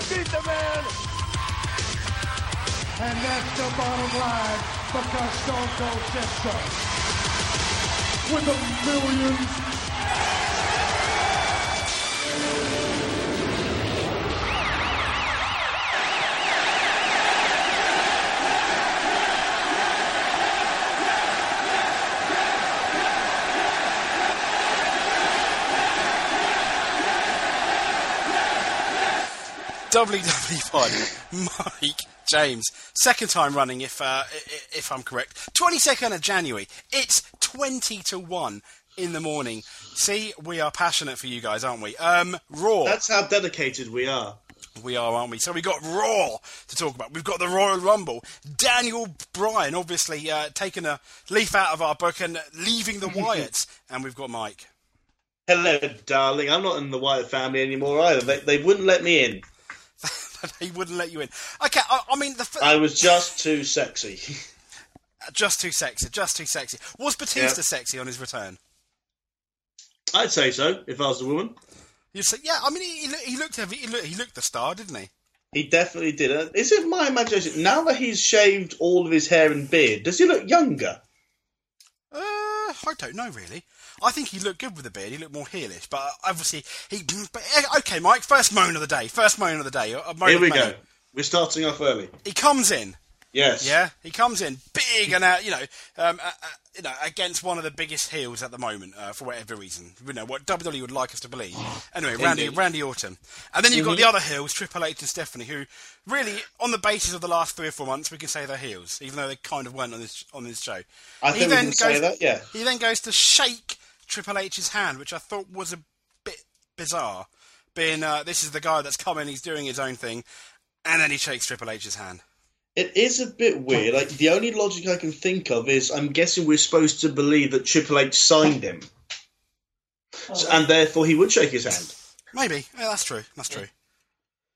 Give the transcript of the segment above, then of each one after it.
Gotta beat the man. And that's the bottom line because Stone Cold said so. With a millions WWE Mike James, second time running, if uh, if I'm correct. Twenty second of January. It's twenty to one in the morning. See, we are passionate for you guys, aren't we? Um, Raw. That's how dedicated we are. We are, aren't we? So we got Raw to talk about. We've got the Royal Rumble. Daniel Bryan, obviously, uh, taking a leaf out of our book and leaving the Wyatts, and we've got Mike. Hello, darling. I'm not in the Wyatt family anymore either. They, they wouldn't let me in. he wouldn't let you in. Okay, I, I mean, the f- I was just too sexy. just too sexy, just too sexy. Was Batista Yeah. sexy on his return? I'd say so if I was a woman. You'd say, yeah. I mean, he, he, looked heavy. He looked, he looked the star, didn't he? He definitely did. Uh, Is it my imagination? Now that he's shaved all of his hair and beard, does he look younger? Uh, I don't know really. I think he looked good with the beard. He looked more heelish, but obviously he. But, eh, okay, Mike. First moan of the day. First moan of the day. Here we May. go. We're starting off early. He comes in. Yes. Yeah, he comes in big and out, you know, um, uh, uh, you know, against one of the biggest heels at the moment uh, for whatever reason. You know what WWE would like us to believe. Anyway, Randy Indeed. Randy Orton, and then you've got the other heels, Triple H and Stephanie, who really, on the basis of the last three or four months, we can say they're heels, even though they kind of weren't on this on this show. I think we can say that, yeah. He then goes to shake Triple H's hand, which I thought was a bit bizarre. Being uh, this is the guy that's coming, he's doing his own thing, and then he shakes Triple H's hand. It is a bit weird. Like the only logic I can think of is I'm guessing we're supposed to believe that Triple H signed him, So- and therefore he would shake his hand. Maybe. Yeah, that's true. That's true.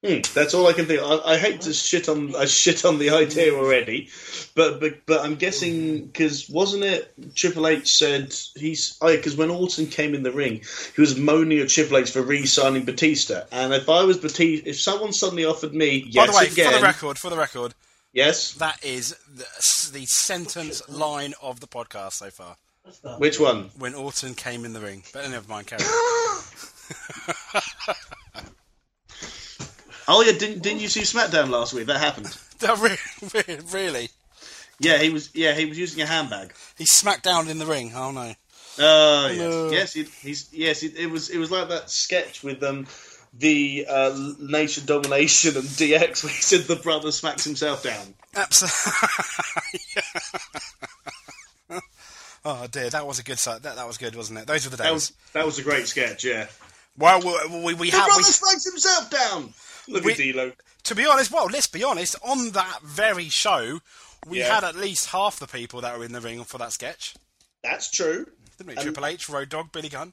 Hmm, that's all I can think. I, I hate to shit on I shit on the idea already, but but but I'm guessing because wasn't it Triple H said he's oh because when Orton came in the ring, he was moaning at Triple H for re-signing Batista, and if I was Batista, if someone suddenly offered me yes By the way, again, for the record, for the record, yes, that is the, the sentence line of the podcast so far. which one? When Orton came in the ring. But never mind, carry on. Oh yeah, didn't didn't you see SmackDown last week? That happened. Re- really? Yeah, he was. Yeah, he was using a handbag. He smacked down in the ring. Oh no. Oh yes, No. yes, it, he's yes. It, it was it was like that sketch with um the uh, Nation Domination and DX where he said the brother smacks himself down. Absolutely. oh dear, that was a good sight. That, that was good, wasn't it? Those were the days. That was that was a great sketch. Yeah, Well, we, we, we the have. brother We, smacks himself down. Look We- at D'Lo. to be honest, well, let's be honest. On that very show, we Yeah. had at least half the people that were in the ring for that sketch, That's true. didn't we? Um, Triple H, Road Dog, Billy Gunn.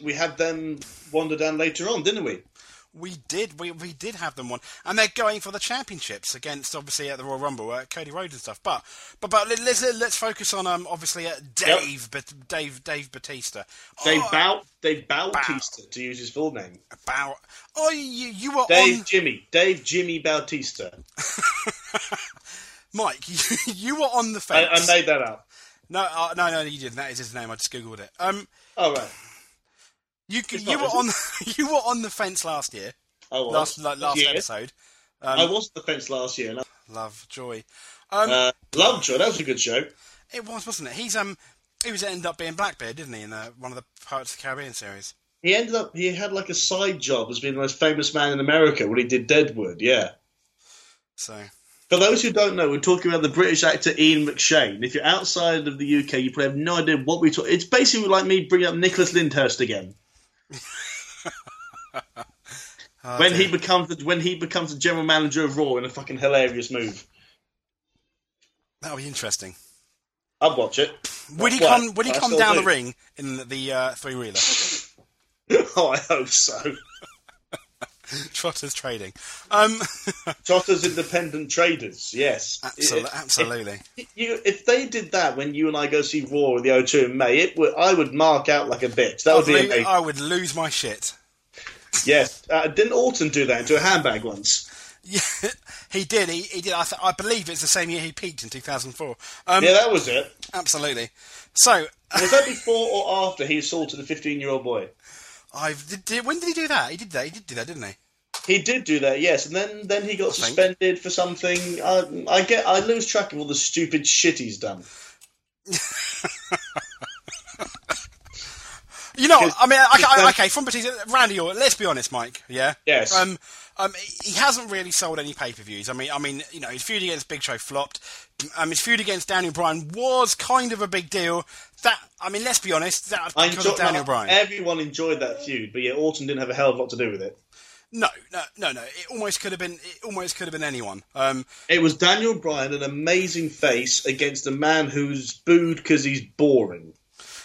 We had them wander down later on, didn't we? We did. We, we did have them one, and they're going for the championships against obviously at the Royal Rumble, uh, Cody Rhodes and stuff. But but but let- let's let's focus on um obviously uh, Dave but Dave Dave Batista. Dave oh, Bow Dave Bautista to use his full name. Bow. Oh, you you were Dave on Jimmy. Dave Jimmy Bautista. Mike. You, you were on the I, fence. I made that up. no, uh, no, no, you didn't. That is his name. I just googled it. Um, All right. You It's you were on you were on the fence last year. I was. Last like, last Yeah. episode. I Um, was at the fence last year. I, love joy. Um, uh, Lovejoy, that was a good show. it was, wasn't it? He's um, he was ended up being Blackbeard, didn't he, in uh, one of the Pirates of the Caribbean series? He ended up, he had like a side job as being the most famous man in America when he did Deadwood, yeah. So For those who don't know, we're talking about the British actor Ian McShane. If you're outside of the UK, you probably have no idea what we talk. It's basically like me bringing up Nicholas Lyndhurst again. Oh, when he becomes the, when he becomes the general manager of Raw in a fucking hilarious move. that'll be interesting. I'd watch it. Would he come? Would he I come down do. the ring in the, the uh, three wheeler? oh, I hope so. Trotters trading. Um, Trotters Independent Traders, yes. absolutely, If- absolutely. If, you, if they did that when you and I go see Raw in the O2 in May, it would, I would mark out like a bitch. That would I'd be amazing. I would lose my shit. Yes, uh, didn't Orton do that into a handbag once? Yeah, he did. He, he did. I, th- I believe it's the same year he peaked in 2004. Um, Yeah, that was it. Absolutely. So, Was that before or after he assaulted a 15-year-old boy? I've did, did, when did he do that? He did that. He did do that, didn't he? He did do that, yes, and then then he got suspended for something. I, I get, I lose track of all the stupid shit he's done. You know, I mean, okay, okay, from Batista, Randy Orton. Let's be honest, Mike. Yeah. Yes. Um, um, he hasn't really sold any pay per views. I mean, I mean, you know, his feud against Big Show flopped. Um, his feud against Daniel Bryan was kind of a big deal. That, I mean, let's be honest, that I because enjoy, of Daniel no, Bryan. Everyone enjoyed that feud, but yeah, Orton didn't have a hell of a lot to do with it. No, no, no, no. It almost could have been. It almost could have been anyone. Um, It was Daniel Bryan, an amazing face, against a man who's booed because he's boring.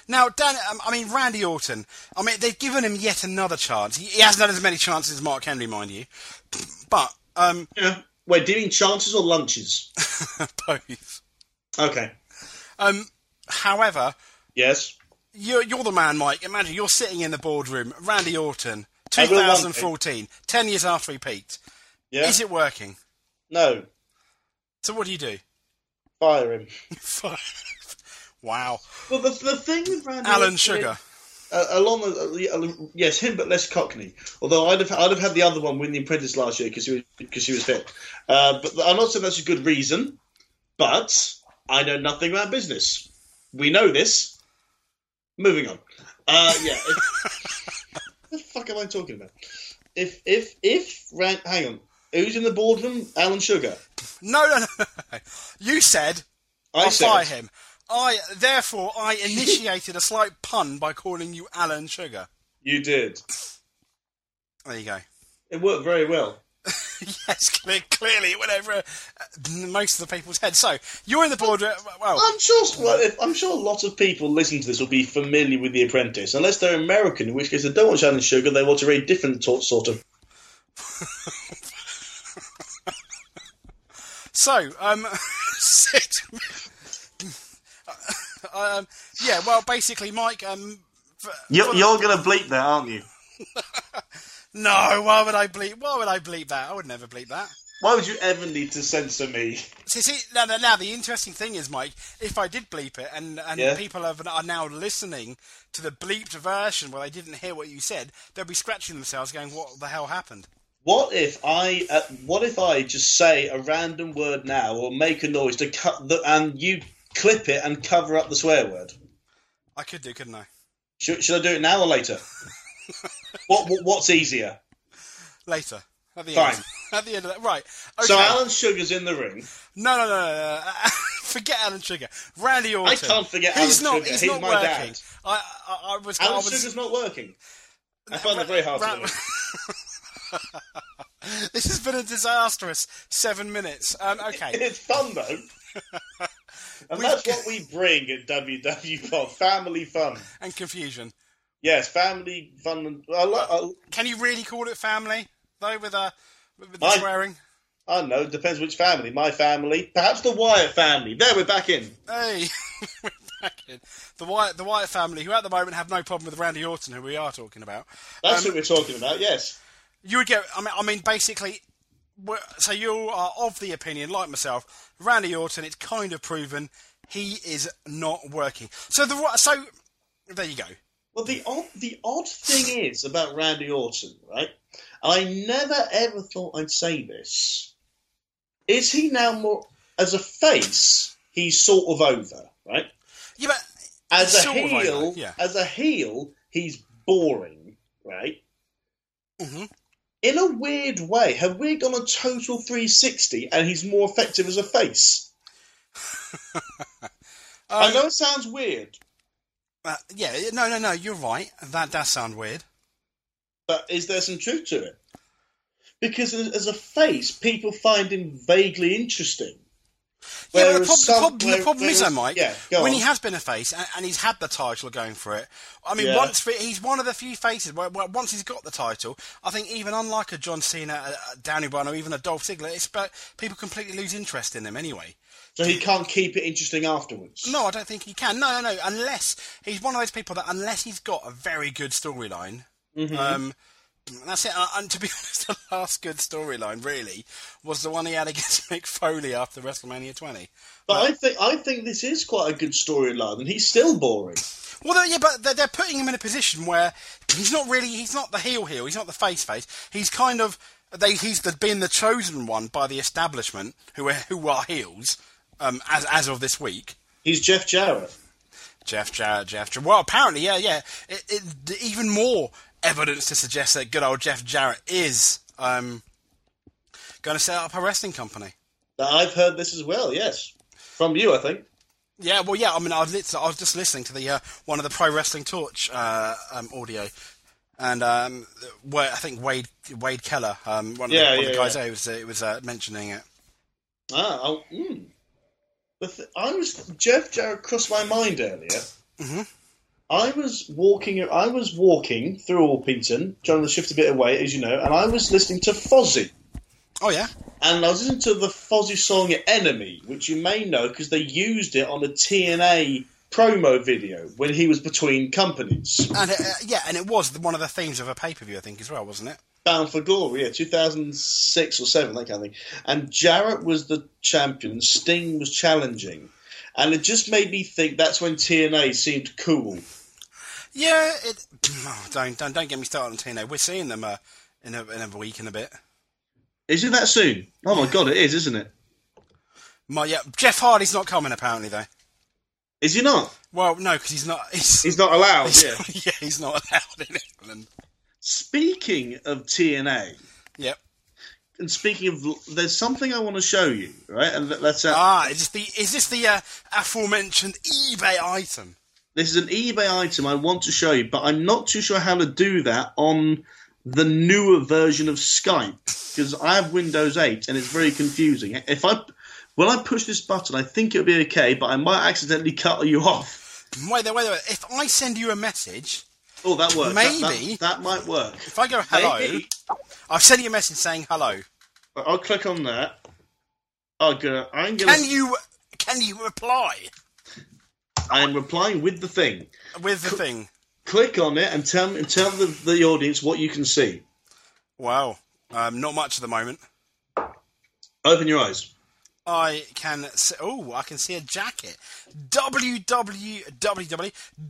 now, Dan. Um, I mean, Randy Orton. I mean, they've given him yet another chance. He, he hasn't had as many chances as Mark Henry, mind you, but um, Yeah. Wait, do you mean chances or lunches? both. Okay. Um, however, Yes. you're, you're the man, Mike. Imagine you're sitting in the boardroom, Randy Orton, I will 2014, 10 years after he peaked. Yeah. Is it working? No. So what do you do? Fire him. wow. Well, the, the thing with Randy Alan Sugar. uh, along the, uh, yes, him, but less Cockney. Although I'd have I'd have had the other one win the Apprentice last year because he was because she was fit. Uh, but I'm not saying that's a good reason. But I know nothing about business. We know this. Moving on. Uh, yeah. Fuck am I talking about? If if if Ran, hang on, who's in the boardroom? Alan Sugar. No, no, no, no. You said I I'll said fire him. I therefore I initiated a slight pun by calling you Alan Sugar. you did. There you go. It worked very well. yes, clear, clearly it went over uh, most of the people's heads. So you're in the boardroom. Well, I'm sure. Well, if, I'm sure a lot of people listening to this will be familiar with The Apprentice, unless they're American, in which case they don't watch Alan Sugar. They watch a very different to- sort of. so um, sit. um, yeah. Well, basically, Mike. Um, f- You're, you're going to bleep that, aren't you? No, why would I bleep? Why would I bleep that? I would never bleep that. Why would you ever need to censor me? See, see now, now, the interesting thing is, Mike, if I did bleep it, and, and Yeah. people have, are now listening to the bleeped version where they didn't hear what you said, they'll be scratching themselves, going, "What the hell happened?" What if I? Uh, what if I just say a random word now, or make a noise to cut the, and you clip it and cover up the swear word? I could do, couldn't I? Should, should I do it now or later? what, what What's easier? Later, at the Fine. end. At the end of that, right? Okay. So Alan Sugar's in the ring. no, no, no, no, no. Forget Alan Sugar. Randy Orton. I can't forget he's Alan not, Sugar. He's, He's not my working. dad. I, I, I was. I Alan was Sugar's not working. I find that very hard to Ra- do. this has been a disastrous seven minutes. Um, okay. It's fun though. and We've that's what we bring at WW Pod. Family fun. and confusion. Yes, family fun. I, lo- I, Can you really call it family though? With uh, with the I- swearing. I don't know. It depends which family. My family. Perhaps the Wyatt family. There, we're back in. Hey, we're back in. the Wyatt the Wyatt family, who at the moment have no problem with Randy Orton, who we are talking about. That's Um, what we're talking about. Yes. You would get. I mean, I mean, basically. So you are of the opinion, like myself, Randy Orton. It's kind of proven he is not working. So the so there you go. Well, the odd the odd thing is about Randy Orton, right? I never ever thought I'd say this. Is he now more as a face? He's sort of over, right? Yeah, but As a heel, yeah. as a heel, he's boring, right? Mhm. In a weird way, have we gone a total 360 and he's more effective as a face? I Um, know it sounds weird, uh, yeah, no, no, no. You're right. That does sound weird. but is there some truth to it? Because as a face, people find him vaguely interesting. Yeah, but the, prob- some- the, problem, the problem is, though, Mike, yeah, when on. he has been a face and, and he's had the title going for it, I mean, Yeah. once he's one of the few faces where, where once he's got the title, I think even unlike a John Cena, a, a Danny Bryan, or even a Dolph Ziggler, it's about people completely lose interest in him anyway. So he can't keep it interesting afterwards. No, I don't think he can. No, no, no. Unless he's one of those people that, unless he's got a very good storyline, Mm-hmm. um, That's it. Uh, and to be honest, the last good storyline really was the one he had against Mick Foley after WrestleMania 20. But I think I think this is quite a good storyline, and he's still boring. Well, they're- yeah, but they're, they're putting him in a position where he's not really, he's not the heel heel, he's not the face face. He's kind of, they, he's the, being the chosen one by the establishment who are, who are heels um, as as of this week. He's Jeff Jarrett. Jeff Jarrett, Jeff Jarrett. Well, apparently, yeah, yeah. It, it, even more evidence to suggest that good old Jeff Jarrett is um, going to set up a wrestling company. I've heard this as well. Yes, from you, I think. Yeah, well, yeah. I mean, I was, I was just listening to the uh, one of the Pro Wrestling Torch uh, um, audio, and um, where I think Wade Wade Keller, um, one of Yeah, the, one of yeah, the guys yeah. there, was uh, was uh, mentioning it. Ah, oh, mm. But th- I was Jeff Jarrett crossed my mind earlier. Mhm. I was walking. I was walking through Orpington, trying to shift a bit away, as you know, and I was listening to Fozzy. Oh yeah, And I was listening to the Fozzy song "Enemy," which you may know because they used it on a TNA promo video when he was between companies. and uh, yeah, and it was one of the themes of a pay per view, I think, as well, wasn't it? Bound for Glory, yeah, 2006 or 7, that kind of thing. And Jarrett was the champion, Sting was challenging. And it just made me think that's when TNA seemed cool. Yeah, it. Oh, don't don't don't get me started on TNA. We're seeing them uh, in a in a week and a bit. Is it that soon? Oh my god, it is, isn't it? My yeah, Jeff Hardy's not coming apparently though. Is he not? Well, no, because he's not. He's, He's not allowed, he's- yeah. yeah, he's not allowed in England. Speaking of TNA, Yep. and speaking of, there's something I want to show you, right? And let's. Uh, Ah, is this the is this the uh, aforementioned eBay item? This is an eBay item I want to show you, but I'm not too sure how to do that on the newer version of Skype because I have Windows 8 and it's very confusing. If I when I push this button, I think it'll be okay, but I might accidentally cut you off. Wait there, wait there. If I send you a message, Oh, that works. That- that- Maybe. that, might work. if I go hello, Maybe. I've sent you a message saying hello. I'll click on that. I'm gonna. I'm gonna. Can you can you reply I am replying with the thing. with the thing? Click on it and tell me, tell the, the audience what you can see. Wow, um, not much at the moment. Open your eyes. I can see, oh, I can see a jacket. WWW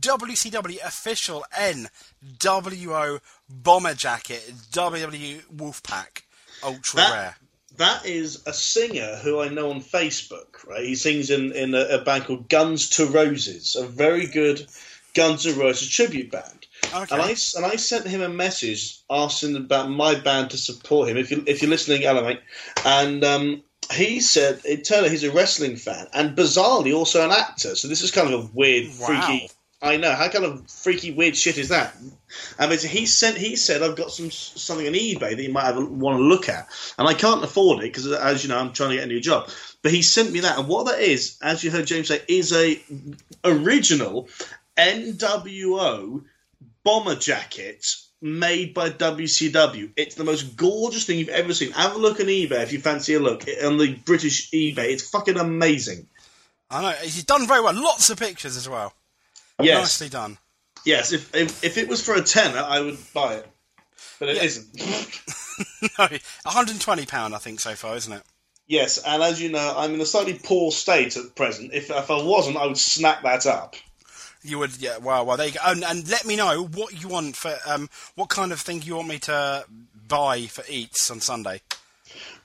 WCW official NWO bomber jacket. WW Wolfpack ultra That- rare. That is a singer who I know on Facebook, right? He sings in, in a, a band called Guns to Roses, a very good Guns N' Roses tribute band. Okay. And I, and I sent him a message asking about my band to support him. If, you, if you're listening, hello, mate. And um, he said, it turned out he's a wrestling fan and bizarrely also an actor. So this is kind of a weird, Wow. freaky. I know. How kind of freaky, weird shit is that? And he sent. He said, "I've got some something on eBay that you might have, want to look at, and I can't afford it because, as you know, I'm trying to get a new job." But he sent me that, and what that is, as you heard James say, is a original NWO bomber jacket made by WCW. It's the most gorgeous thing you've ever seen. Have a look on eBay if you fancy a look on the British eBay. It's fucking amazing. I know he's done very well. Lots of pictures as well. Yes, Nicely done. yes. If, if if it was for a tenner, I would buy it, but it not no, 120 pound I think so far, isn't it? Yes, and as you know, I'm in a slightly poor state at present. If, if I wasn't, I would snap that up. You would, yeah. Well, well, there you go. And, and let me know what you want for um, what kind of thing you want me to buy for eats on Sunday.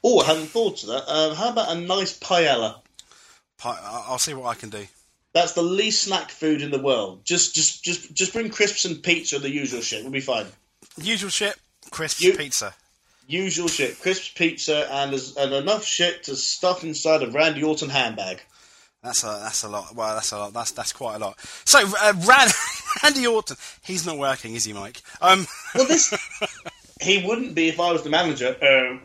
Oh, I hadn't thought of that. Um, how about a nice paella? I- I'll see what I can do. That's the least snack food in the world. Just, just, just, just bring crisps and pizza, the usual shit. We'll be fine. Usual shit, crisps, You- pizza. Usual shit: crisps, pizza, and, and enough shit to stuff inside a Randy Orton handbag. That's a that's a lot. Well, that's a lot. That's that's quite a lot. So, uh, Rand, Randy Orton, he's not working, is he, Mike? Um, Well, this he wouldn't be if I was the manager. Um,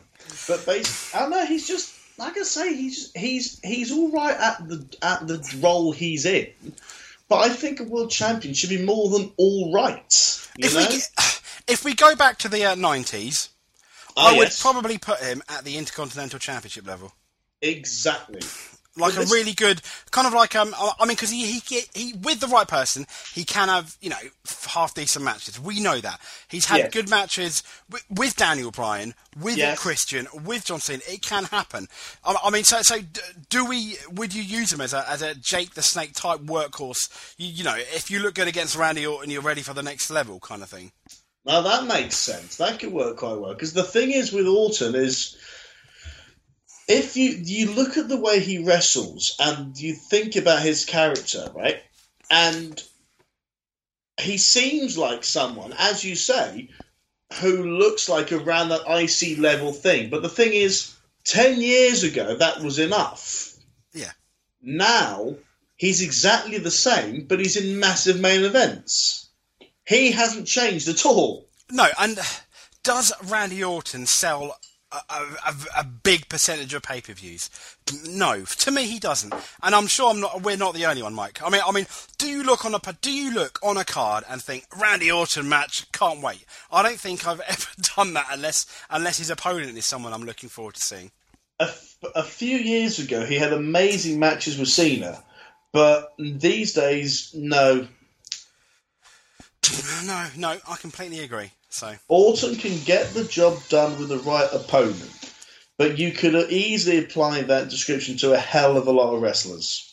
but basically, I don't know. He's just like I say. He's he's he's all right at the at the role he's in. But I think a world champion should be more than all right. If know? we if we go back to the uh, nineties, Ah, I would probably put him at the Intercontinental Championship level. exactly. Like Well, a really good kind of like um. I mean, because he, he he with the right person, he can have you know half decent matches. We know that he's had Yeah. good matches with, with Daniel Bryan, with Yes. Christian, with John Cena. It can happen. I, I mean, so so do we? Would you use him as a as a Jake the Snake type workhorse? You, you know, if you look good against Randy Orton, you're ready for the next level, kind of thing. Now that makes sense. That could work quite well because the thing is with Orton is if you you look at the way he wrestles and you think about his character, right? And he seems like someone, as you say, who looks like around that IC level thing. But the thing is, ten years ago that was enough. Yeah. Now he's exactly the same, but he's in massive main events. He hasn't changed at all. No, and does Randy Orton sell a, a, a- big percentage of pay per views? No, to me he doesn't, and I'm sure I'm not. We're not the only one, Mike. I mean, I mean, do you look on a do you look on a card and think Randy Orton match? Can't wait. I don't think I've ever done that unless unless his opponent is someone I'm looking forward to seeing. a, f- a few years ago, he had amazing matches with Cena, but these days, no. No, no, I completely agree. So Orton can get the job done with the right opponent, but you could easily apply that description to a hell of a lot of wrestlers.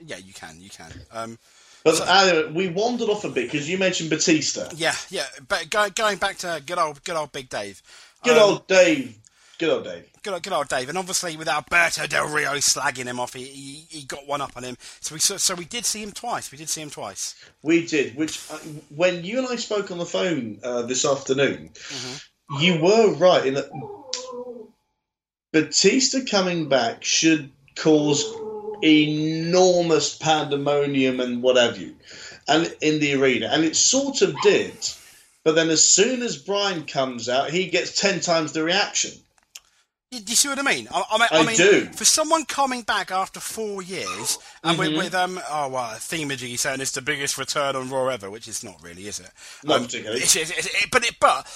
yeah, you can, you can. Um, But anyway, we wandered off a bit because you mentioned Batista. yeah, yeah. But go, going back to good old, good old Big Dave. Good Um, old Dave. Good old Dave. Good, old- good old Dave, and obviously with Alberto Del Rio slagging him off, he, he, he got one up on him. So we so, so we did see him twice. We did see him twice. We did. Which, uh, when you and I spoke on the phone uh, this afternoon, you were right in that Batista coming back should cause enormous pandemonium and what have you, and in the arena, and it sort of did. But then, as soon as Bryan comes out, he gets ten times the reaction. Do you see what I mean? I, I mean, I mean, do. For someone coming back after four years, and Mm-hmm. with, with um, oh well, Themajiggy saying it's the biggest return on Raw ever, which is not really, is it? Not Um, particularly. it's- it's- it's- but it, but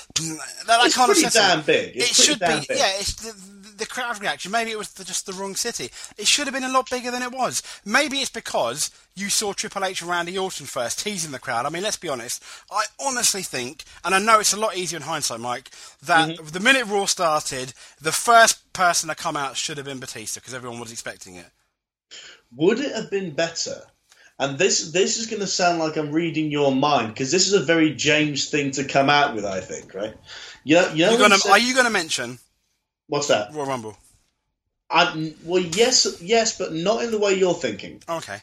that, It's kind pretty damn it. big. It's it should be, big. yeah. It's the, the crowd reaction. Maybe it was the, just the wrong city. It should have been a lot bigger than it was. Maybe it's because you saw Triple H and Randy Orton first teasing the crowd. I mean, let's be honest. I honestly think, and I know it's a lot easier in hindsight, Mike, that Mm-hmm. the minute Raw started, the first person to come out should have been Batista because everyone was expecting it. Would it have been better? And this this is going to sound like I'm reading your mind because this is a very James thing to come out with. I think, right? You know, you know You're gonna, said- are you going to mention what's that? Royal Rumble? I, well, yes, yes, but not in the way you're thinking. Okay.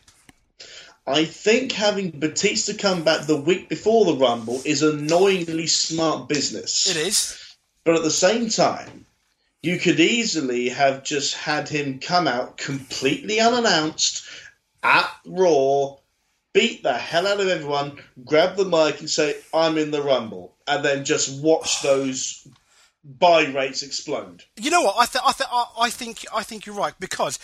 I think having Batista come back the week before the Rumble is annoyingly smart business. It is. But at the same time, you could easily have just had him come out completely unannounced at Raw, beat the hell out of everyone, grab the mic and say, I'm in the Rumble, and then just watch those buy rates explode. You know what? I, th- I, th- I, I think I think you're right because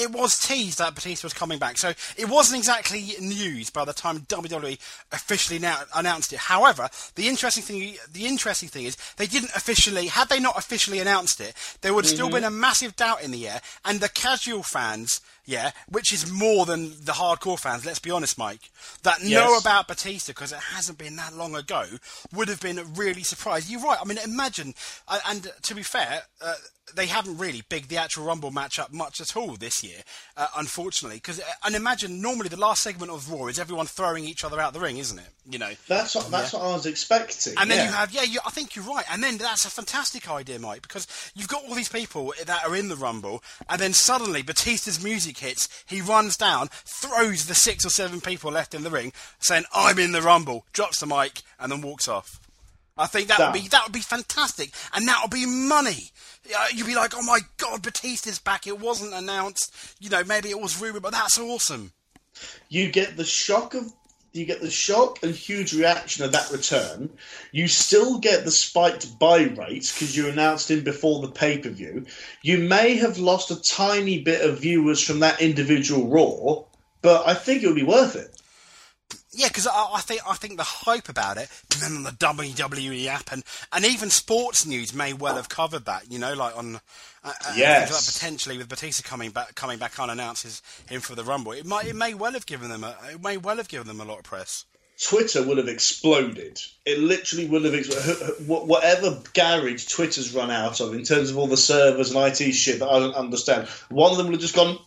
it was teased that Batista was coming back, so it wasn't exactly news by the time WWE officially now announced it. However, the interesting thing the interesting thing is they didn't officially. Had they not officially announced it, there would have still mm-hmm. been a massive doubt in the air, and the casual fans. Yeah, which is more than the hardcore fans. Let's be honest, Mike. That know about Batista because it hasn't been that long ago would have been really surprised. You're right. I mean, imagine. Uh, and to be fair, uh, they haven't really bigged the actual Rumble match up much at all this year, uh, unfortunately. Because and imagine normally the last segment of Raw is everyone throwing each other out the ring, isn't it? You know. That's what, that's what I was expecting. And then yeah. you have, yeah, you, I think you're right. And then that's a fantastic idea, Mike, because you've got all these people that are in the Rumble, and then suddenly Batista's music hits, he runs down, throws the six or seven people left in the ring, saying, I'm in the Rumble, drops the mic, and then walks off. I think that would be that would be fantastic, and that would be money. You'd be like, "Oh my God, Batista's back! It wasn't announced. You know, maybe it was rumored, but that's awesome." you get the shock of you get the shock and huge reaction of that return. You still get the spiked buy rates because you announced him before the pay per view. You may have lost a tiny bit of viewers from that individual Raw, but I think it would be worth it. Yeah, because I, I think I think the hype about it, and then on the WWE app, and, and even sports news may well have covered that. You know, like on uh, uh, Yes. like potentially with Batista coming back coming back unannounced him for the Rumble. It might it may well have given them a it may well have given them a lot of press. Twitter would have exploded. It literally would have exploded. Whatever garage Twitter's run out of in terms of all the servers and IT shit that I don't understand, one of them would have just gone.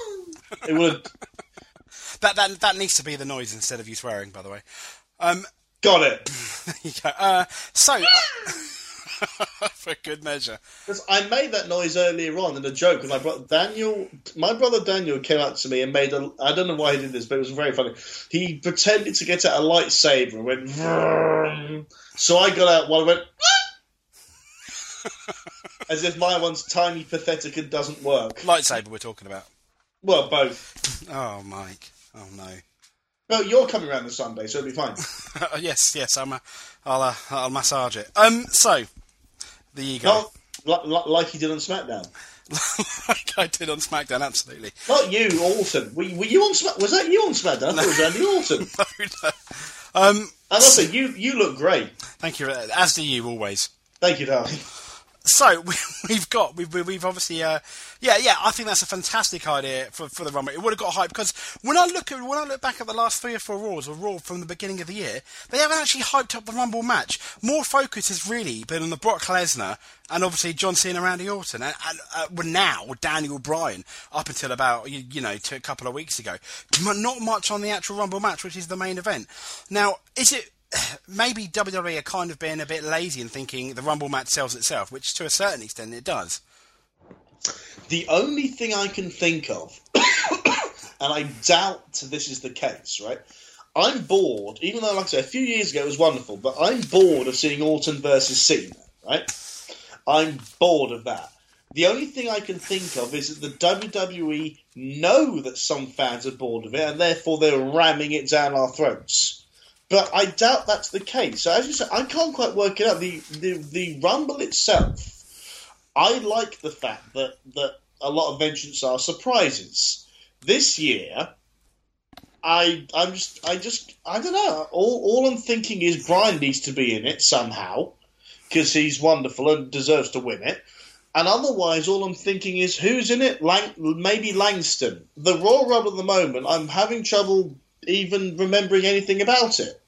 it would have That that that needs to be the noise instead of you swearing. By the way, um, got it. there you go. Uh, so. Uh, for good measure. 'Cause I made that noise earlier on in a joke with my brother Daniel. My brother Daniel came up to me and made a. I don't know why he did this, but it was very funny. He pretended to get out a lightsaber and went. "Vroom." So I got out while I went. As if my one's tiny, pathetic, and doesn't work. Lightsaber we're talking about. Well, both. Oh, Mike. Oh no. Well, you're coming around this Sunday, so it'll be fine. Uh, yes, yes. I'm. A, I'll. Uh, I'll massage it. Um. So, the ego. Not li- li- like he did on SmackDown. like I did on SmackDown. Absolutely. Not you, Orton. Were, were you on Smack? Was that you on SmackDown? I thought it was Randy Orton. No, no. Um. And also, you you look great. Thank you. As do you always. Thank you, darling. So we, we've got we've we've obviously uh, yeah yeah I think that's a fantastic idea for, for the Rumble. It would have got hype because when I look at when I look back at the last three or four Raws or Raw from the beginning of the year, they haven't actually hyped up the Rumble match. More focus has really been on the Brock Lesnar and obviously John Cena, Randy Orton, and, and uh, well, now Daniel Bryan up until about you, you know to a couple of weeks ago. Not much on the actual Rumble match, which is the main event. Now is it? maybe WWE are kind of being a bit lazy and thinking the Rumble match sells itself, which to a certain extent it does. The only thing I can think of, and I doubt this is the case, right? I'm bored, even though, like I said, a few years ago it was wonderful, but I'm bored of seeing Orton versus Cena, right? I'm bored of that. The only thing I can think of is that the WWE know that some fans are bored of it, and therefore they're ramming it down our throats. But I doubt that's the case. So as you said, I can't quite work it out. The the, the Rumble itself, I like the fact that that a lot of entrants are surprises. This year, I I'm just I just I don't know. All all I'm thinking is Bryan needs to be in it somehow because he's wonderful and deserves to win it. And otherwise, all I'm thinking is who's in it? Lang- maybe Langston. The Royal Rumble at the moment, I'm having trouble even remembering anything about it.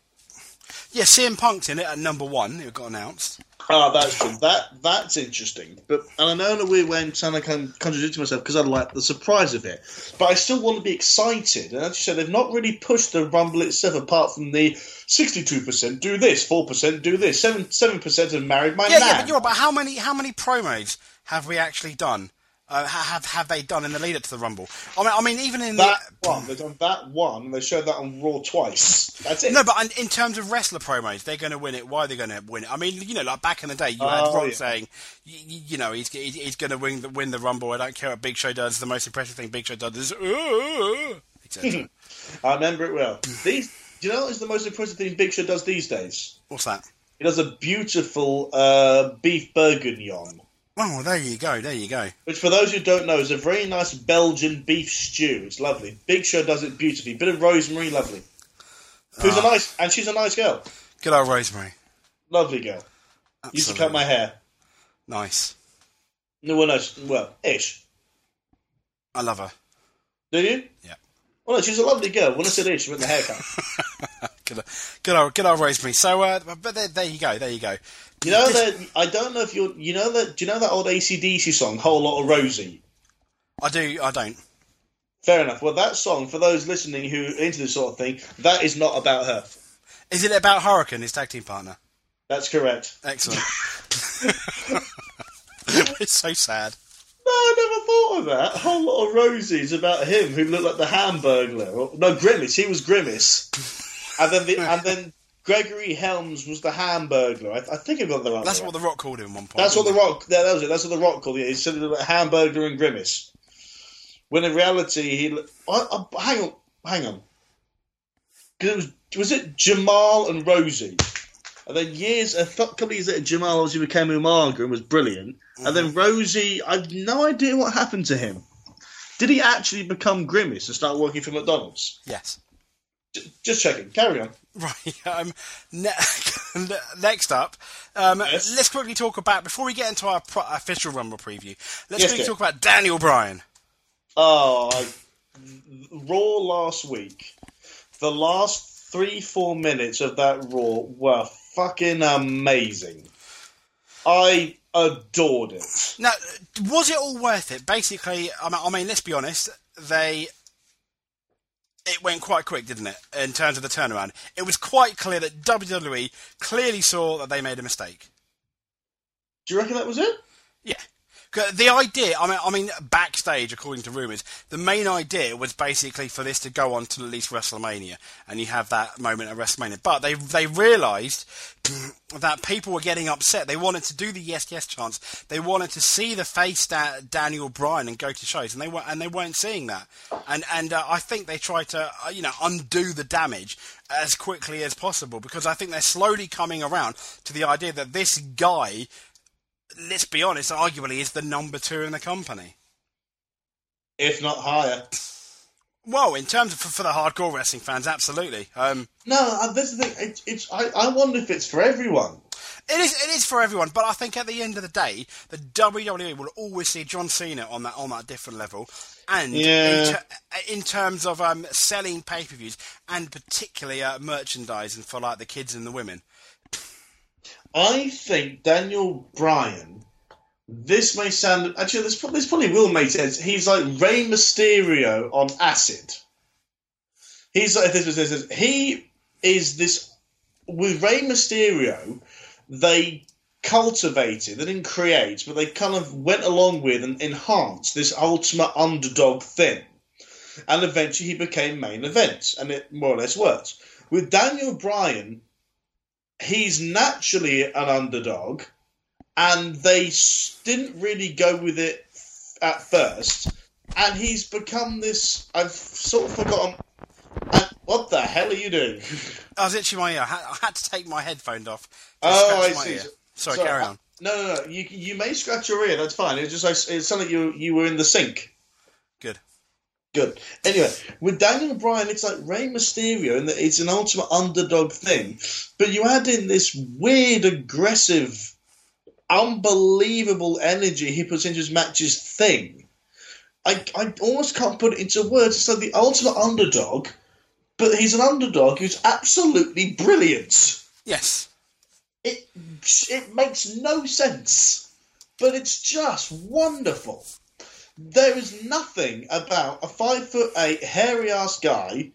Yeah, CM Punk's in it at number one. It got announced. Ah, that's true. That that's interesting. But and I know in a weird way I'm like I'm contradicting myself because I like the surprise of it. But I still want to be excited. And as you said, they've not really pushed the Rumble itself apart from the sixty-two percent do this, four percent do this, seven seven percent have married my Yeah, nan. yeah, but you're right, but how many how many promos have we actually done? Uh, have have they done in the lead up to the Rumble? I mean, I mean, even in that the one, they've done that one, they showed that on Raw twice. That's it. no, but in, terms of wrestler promos, they're going to win it. Why are they going to win it? I mean, you know, like back in the day, you had Oh, Ron yeah. saying, you, you know, he's he's, he's going to win the win the Rumble. I don't care what Big Show does. The most impressive thing Big Show does is, etc. I remember it well. These, do you know what is the most impressive thing Big Show does these days? What's that? He does a beautiful uh, beef bourguignon. Oh, well, there you go. There you go. Which, for those who don't know, is a very nice Belgian beef stew. It's lovely. Big Show does it beautifully. Bit of rosemary, lovely. Who's a nice, and she's a nice girl. Good old Rosemary. Lovely girl. Used to cut my hair. Nice. No, well, no, well, ish. I love her. Do you? Yeah. Well, no, she's a lovely girl. When I said ish, with the haircut. Good, good old, good old Rosemary. So, uh, but there, there you go. There you go. You know This- that I don't know if you're. You know that. Do you know that old ACDC song, "Whole Lot of Rosie"? I do. I don't. Fair enough. Well, that song, for those listening who are into this sort of thing, that is not about her. Is it about Hurricane, his tag team partner? That's correct. Excellent. it's so sad. No, I never thought of that. A whole lot of Rosie's about him who looked like the Hamburglar. No, Grimace. He was Grimace. And then the, and then Gregory Helms was the Hamburglar. I, I think I got the right. That's what the Rock called him at one point. That's what the Rock. Yeah, that was it. That's what the Rock called him. He said Hamburglar and Grimace. When in reality, he. I, I, hang on, hang on. it was was it Jamal and Rosie, and then years a th- couple of years later, Jamal obviously became Umaga and was brilliant, and then mm-hmm. Rosie. I've no idea what happened to him. Did he actually become Grimace and start working for McDonald's? Yes. J- just checking. Carry on. Right. Um, ne- next up, um, Yes. let's quickly talk about before we get into our pro- official Rumble preview. Let's Yes, quickly talk about Daniel Bryan. Oh, I, Raw last week. The last three, four minutes of that Raw were fucking amazing. I adored it. Now, was it all worth it? Basically, I mean, let's be honest. They it went quite quick, didn't it? In terms of the turnaround, it was quite clear that WWE clearly saw that they made a mistake. Do you reckon that was it? Yeah. The idea, I mean, I mean, backstage, according to rumours, the main idea was basically for this to go on to at least WrestleMania, and you have that moment at WrestleMania. But they they realised that people were getting upset. They wanted to do the yes yes chants. They wanted to see the face da- Daniel Bryan and go to shows, and they were and they weren't seeing that. And and uh, I think they tried to uh, you know undo the damage as quickly as possible because I think they're slowly coming around to the idea that this guy let's be honest, arguably is the number two in the company. If not higher. Well, in terms of for, for the hardcore wrestling fans, absolutely. Um, No, uh, this is the thing. It, it's. I, I wonder if it's for everyone. it is it is for everyone, but I think at the end of the day, the WWE will always see John Cena on that on that different level, and Yeah. in, ter- in terms of um, selling pay per views and particularly uh, merchandising for like the kids and the women. I think Daniel Bryan. This may sound actually. This, this probably will make sense. He's like Rey Mysterio on acid. He's like this. this, this he is this with Rey Mysterio. They cultivated, they didn't create, but they kind of went along with and enhanced this ultimate underdog thing. And eventually he became main event, and it more or less worked. With Daniel Bryan, he's naturally an underdog, and they didn't really go with it at first, and he's become this. I've sort of forgotten. And what the hell are you doing? I was itching my ear. I had, to take my headphone off. Oh, I see. ear. Sorry, Sorry, carry on. No, no, no. You you may scratch your ear. That's fine. It's just like, it's something you you were in the sink. Good. Good. Anyway, with Daniel Bryan, it's like Rey Mysterio, and it's an ultimate underdog thing. But you add in this weird, aggressive, unbelievable energy he puts into his matches thing. I, I almost can't put it into words. It's like the ultimate underdog, but he's an underdog who's absolutely brilliant. Yes. It it makes no sense, but it's just wonderful. There is nothing about a five foot eight hairy ass guy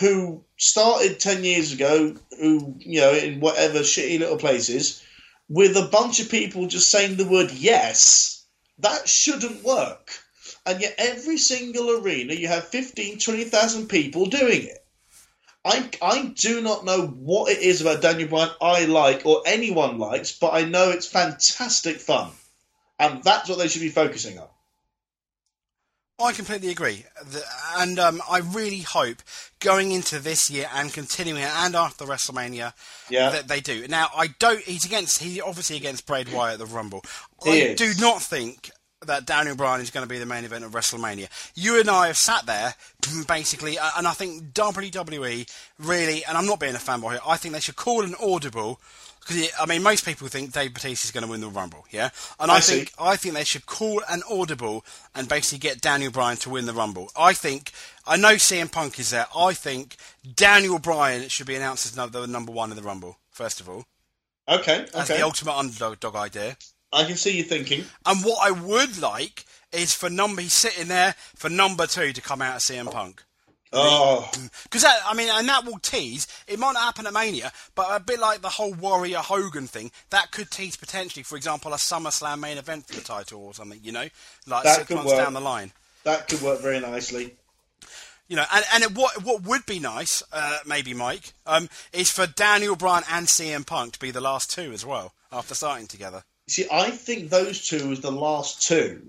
who started ten years ago, who you know in whatever shitty little places, with a bunch of people just saying the word yes. That shouldn't work. And yet every single arena you have 15, 20,000 people doing it. I, I do not know what it is about Daniel Bryan I like or anyone likes, but I know it's fantastic fun. And that's what they should be focusing on. I completely agree, and um, I really hope going into this year and continuing and after WrestleMania Yeah. that they do. Now, I don't. He's against. He's obviously against Bray Wyatt at the Rumble. He I is. do not think that Daniel Bryan is going to be the main event of WrestleMania. You and I have sat there basically, and I think WWE really, and I'm not being a fanboy here. I think they should call an audible. Because I mean, most people think Dave Batista is going to win the Rumble, yeah. And I, I see. think I think they should call an audible and basically get Daniel Bryan to win the Rumble. I think I know CM Punk is there. I think Daniel Bryan should be announced as number, number one in the Rumble. First of all, Okay, okay. the ultimate underdog dog idea. I can see you thinking. And what I would like is for number he's sitting there for number two to come out of CM Punk. Oh, Because I mean, and that will tease. It might not happen at Mania, but a bit like the whole Warrior Hogan thing, that could tease potentially, for example, a SummerSlam main event for the title or something. You know, like That six months work. down the line. that could work very nicely. You know, and, and it, what what would be nice, uh, maybe Mike, um, is for Daniel Bryan and CM Punk to be the last two as well after starting together. See, I think those two was the last two.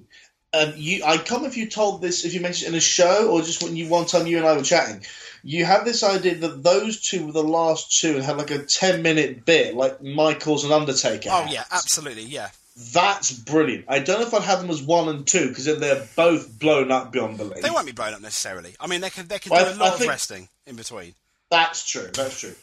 And you, I come if you told this, if you mentioned it in a show or just when you one time you and I were chatting. You have this idea that those two were the last two and had like a ten minute bit, like Michaels and Undertaker. Oh had. yeah, absolutely, yeah. That's brilliant. I don't know if I'd have them as one and two because then they're both blown up beyond belief. They won't be blown up necessarily. I mean, they could they could Well, do I- a lot I of think- resting in between. That's true. That's true.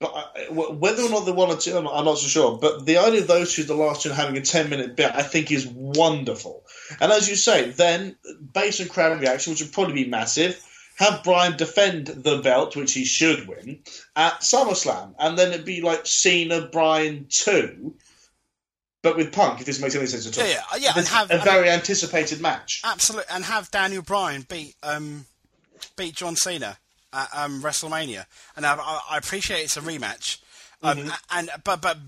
But uh, whether or not they want to, I'm not, I'm not so sure. But the idea of those two, the last two, having a 10 minute bit, I think is wonderful. And as you say, then based on crowd reaction, which would probably be massive, have Bryan defend the belt, which he should win, at SummerSlam. And then it'd be like Cena Bryan 2, but with Punk, if this makes any sense at all. Yeah, yeah, yeah. And have, a very anticipated match. Absolutely. And have Daniel Bryan beat, um, beat John Cena at um, WrestleMania. And I, I, appreciate it's a rematch. Um, mm-hmm. and but but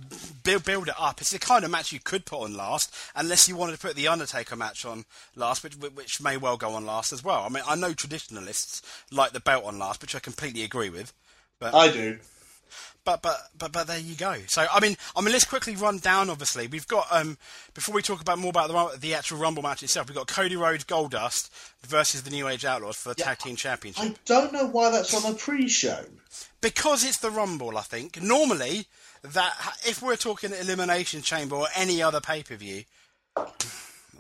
build build it up. It's the kind of match you could put on last, unless you wanted to put the Undertaker match on last, which which may well go on last as well. I mean, I know traditionalists like the belt on last, which I completely agree with. But I do. But but but but there you go. So I mean I mean let's quickly run down. Obviously we've got um before we talk about more about the the actual Rumble match itself. We've got Cody Rhodes Goldust versus the New Age Outlaws for the yeah, Tag Team Championship. I don't know why that's on a pre-show. Because it's the Rumble, I think. Normally that if we're talking Elimination Chamber or any other pay per view,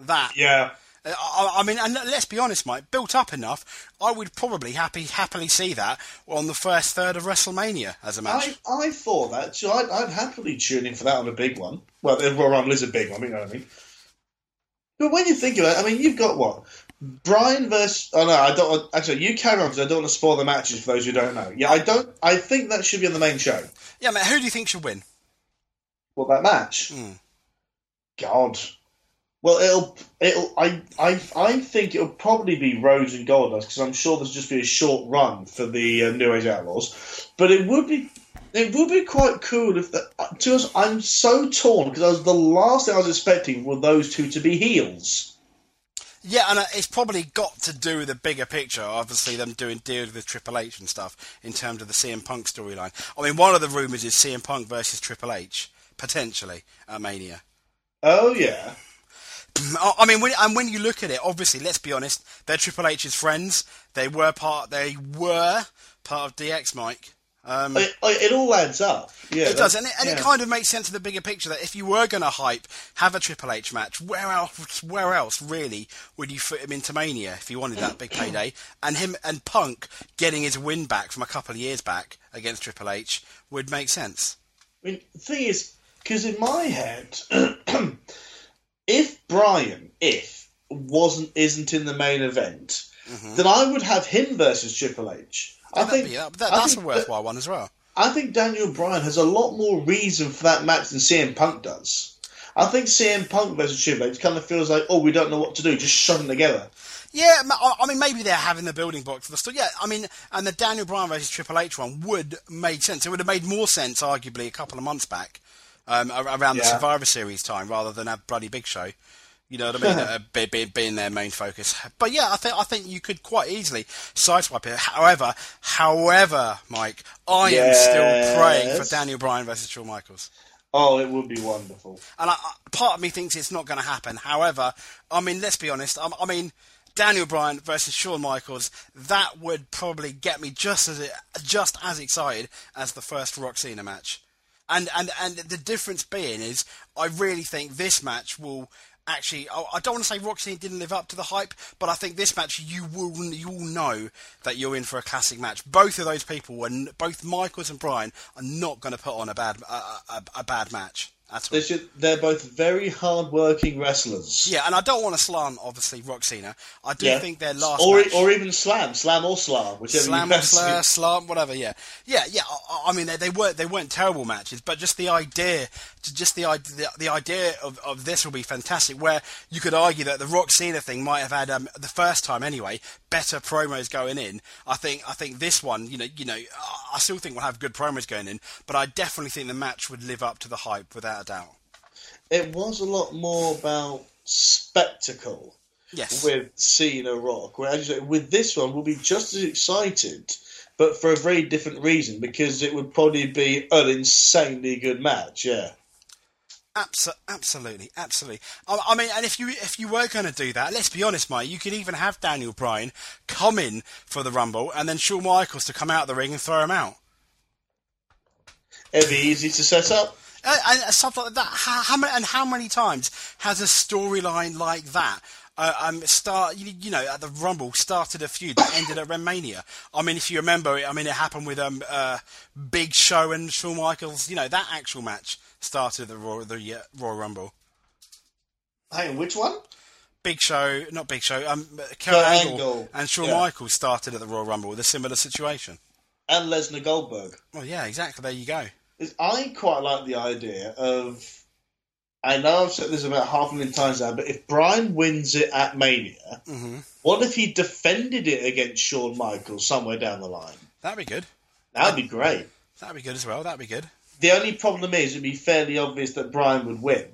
that yeah I, I, mean, and let's be honest, Mike. Built up enough, I would probably happy happily see that on the first third of WrestleMania as a match. I, I thought that, so I'd, I'd, happily tune in for that on a big one. Well, the Royal Rumble is a big one, you know what I mean. But when you think of it, I mean, you've got what Bryan versus. Oh no, I don't. Actually, you carry on because I don't want to spoil the matches for those who don't know. Yeah, I don't. I think that should be on the main show. Yeah, man. Who do you think should win? What that match? Mm. God, well, it'll it'll I I I think it'll probably be Rhodes and Goldust because I'm sure there's just be a short run for the uh, New Age Outlaws, but it would be it would be quite cool if the, uh, to us. I'm so torn because I was the last thing I was expecting were those two to be heels. Yeah, and uh, it's probably got to do with the bigger picture. Obviously, them doing deals with Triple H and stuff in terms of the CM Punk storyline. I mean, one of the rumours is CM Punk versus Triple H potentially at Mania. Oh yeah. I mean, when, and when you look at it, obviously, let's be honest, they're Triple H's friends. They were part. They were part of DX, Mike. Um, it, it, all adds up. Yeah, it does, and, it, and yeah. it, kind of makes sense of the bigger picture that if you were going to hype, have a Triple H match, where else? Where else really would you fit him into Mania if you wanted that big payday? And him and Punk getting his win back from a couple of years back against Triple H would make sense. I mean, the thing is, because in my head. if Bryan, if wasn't isn't in the main event, mm-hmm. then I would have him versus Triple H. I think be, that, that's think a worthwhile that, one as well. I think Daniel Bryan has a lot more reason for that match than CM Punk does. I think CM Punk versus Triple H kind of feels like, oh, we don't know what to do, just shove them together. Yeah, I mean, maybe they're having the building blocks for the story. Yeah, I mean, and the Daniel Bryan versus Triple H one would make sense. It would have made more sense, arguably, a couple of months back um, around yeah. the Survivor Series time rather than a bloody Big Show. You know what I mean? uh, be, be, being their main focus. But yeah, I think I think you could quite easily sideswipe it. However, however, Mike, I yes. am still praying for Daniel Bryan versus Shawn Michaels. Oh, it would be wonderful. And I, part of me thinks it's not going to happen. However, I mean, let's be honest. I, I mean, Daniel Bryan versus Shawn Michaels, that would probably get me just as just as excited as the first Rock Cena match. And and and the difference being is, I really think this match will actually. I don't want to say Rock didn't live up to the hype, but I think this match you will you will know that you're in for a classic match. Both of those people, and both Michaels and Bryan, are not going to put on a bad a, a, a bad match all. Should, they're both very hard-working wrestlers. Yeah, and I don't want to slam, obviously, Rock Cena. I do yeah. think their last or, match, or even slam, slam or slam, whichever slam or slam, slam, whatever. Yeah, yeah, yeah. I, I mean, they, they, weren't they weren't terrible matches, but just the idea, just the idea, the, the idea of, of this will be fantastic. Where you could argue that the Rock Cena thing might have had um, the first time anyway better promos going in. I think I think this one, you know, you know, I still think we'll have good promos going in, but I definitely think the match would live up to the hype without a doubt. It was a lot more about spectacle. Yes. With Cena Rock, whereas with this one, we'll be just as excited, but for a very different reason because it would probably be an insanely good match. Yeah. absolutely, absolutely. I, I, mean, and if you if you were going to do that, let's be honest, Mike, you could even have Daniel Bryan come in for the Rumble and then Shawn Michaels to come out of the ring and throw him out. It'd be easy to set up. Uh, and stuff like that. How, how many and how many times has a storyline like that? Uh, um, start you, you know at the Rumble started a feud that ended at WrestleMania. I mean, if you remember, I mean it happened with um, uh, Big Show and Shawn Michaels. You know that actual match started the Raw the uh, Royal Rumble. Hey, which one? Big Show, not Big Show. Um, Kurt Kurt Angle, Angle, and Shawn yeah. Michaels started at the Royal Rumble with a similar situation. And Lesnar Goldberg. Well, yeah, exactly. There you go. Is I quite like the idea of. I know I've said this about half a million times now, but if Bryan wins it at Mania, hmm what if he defended it against Shawn Michaels somewhere down the line? That'd be good. That'd be great. That'd be good as well. That'd be good. The only problem is it'd be fairly obvious that Bryan would win.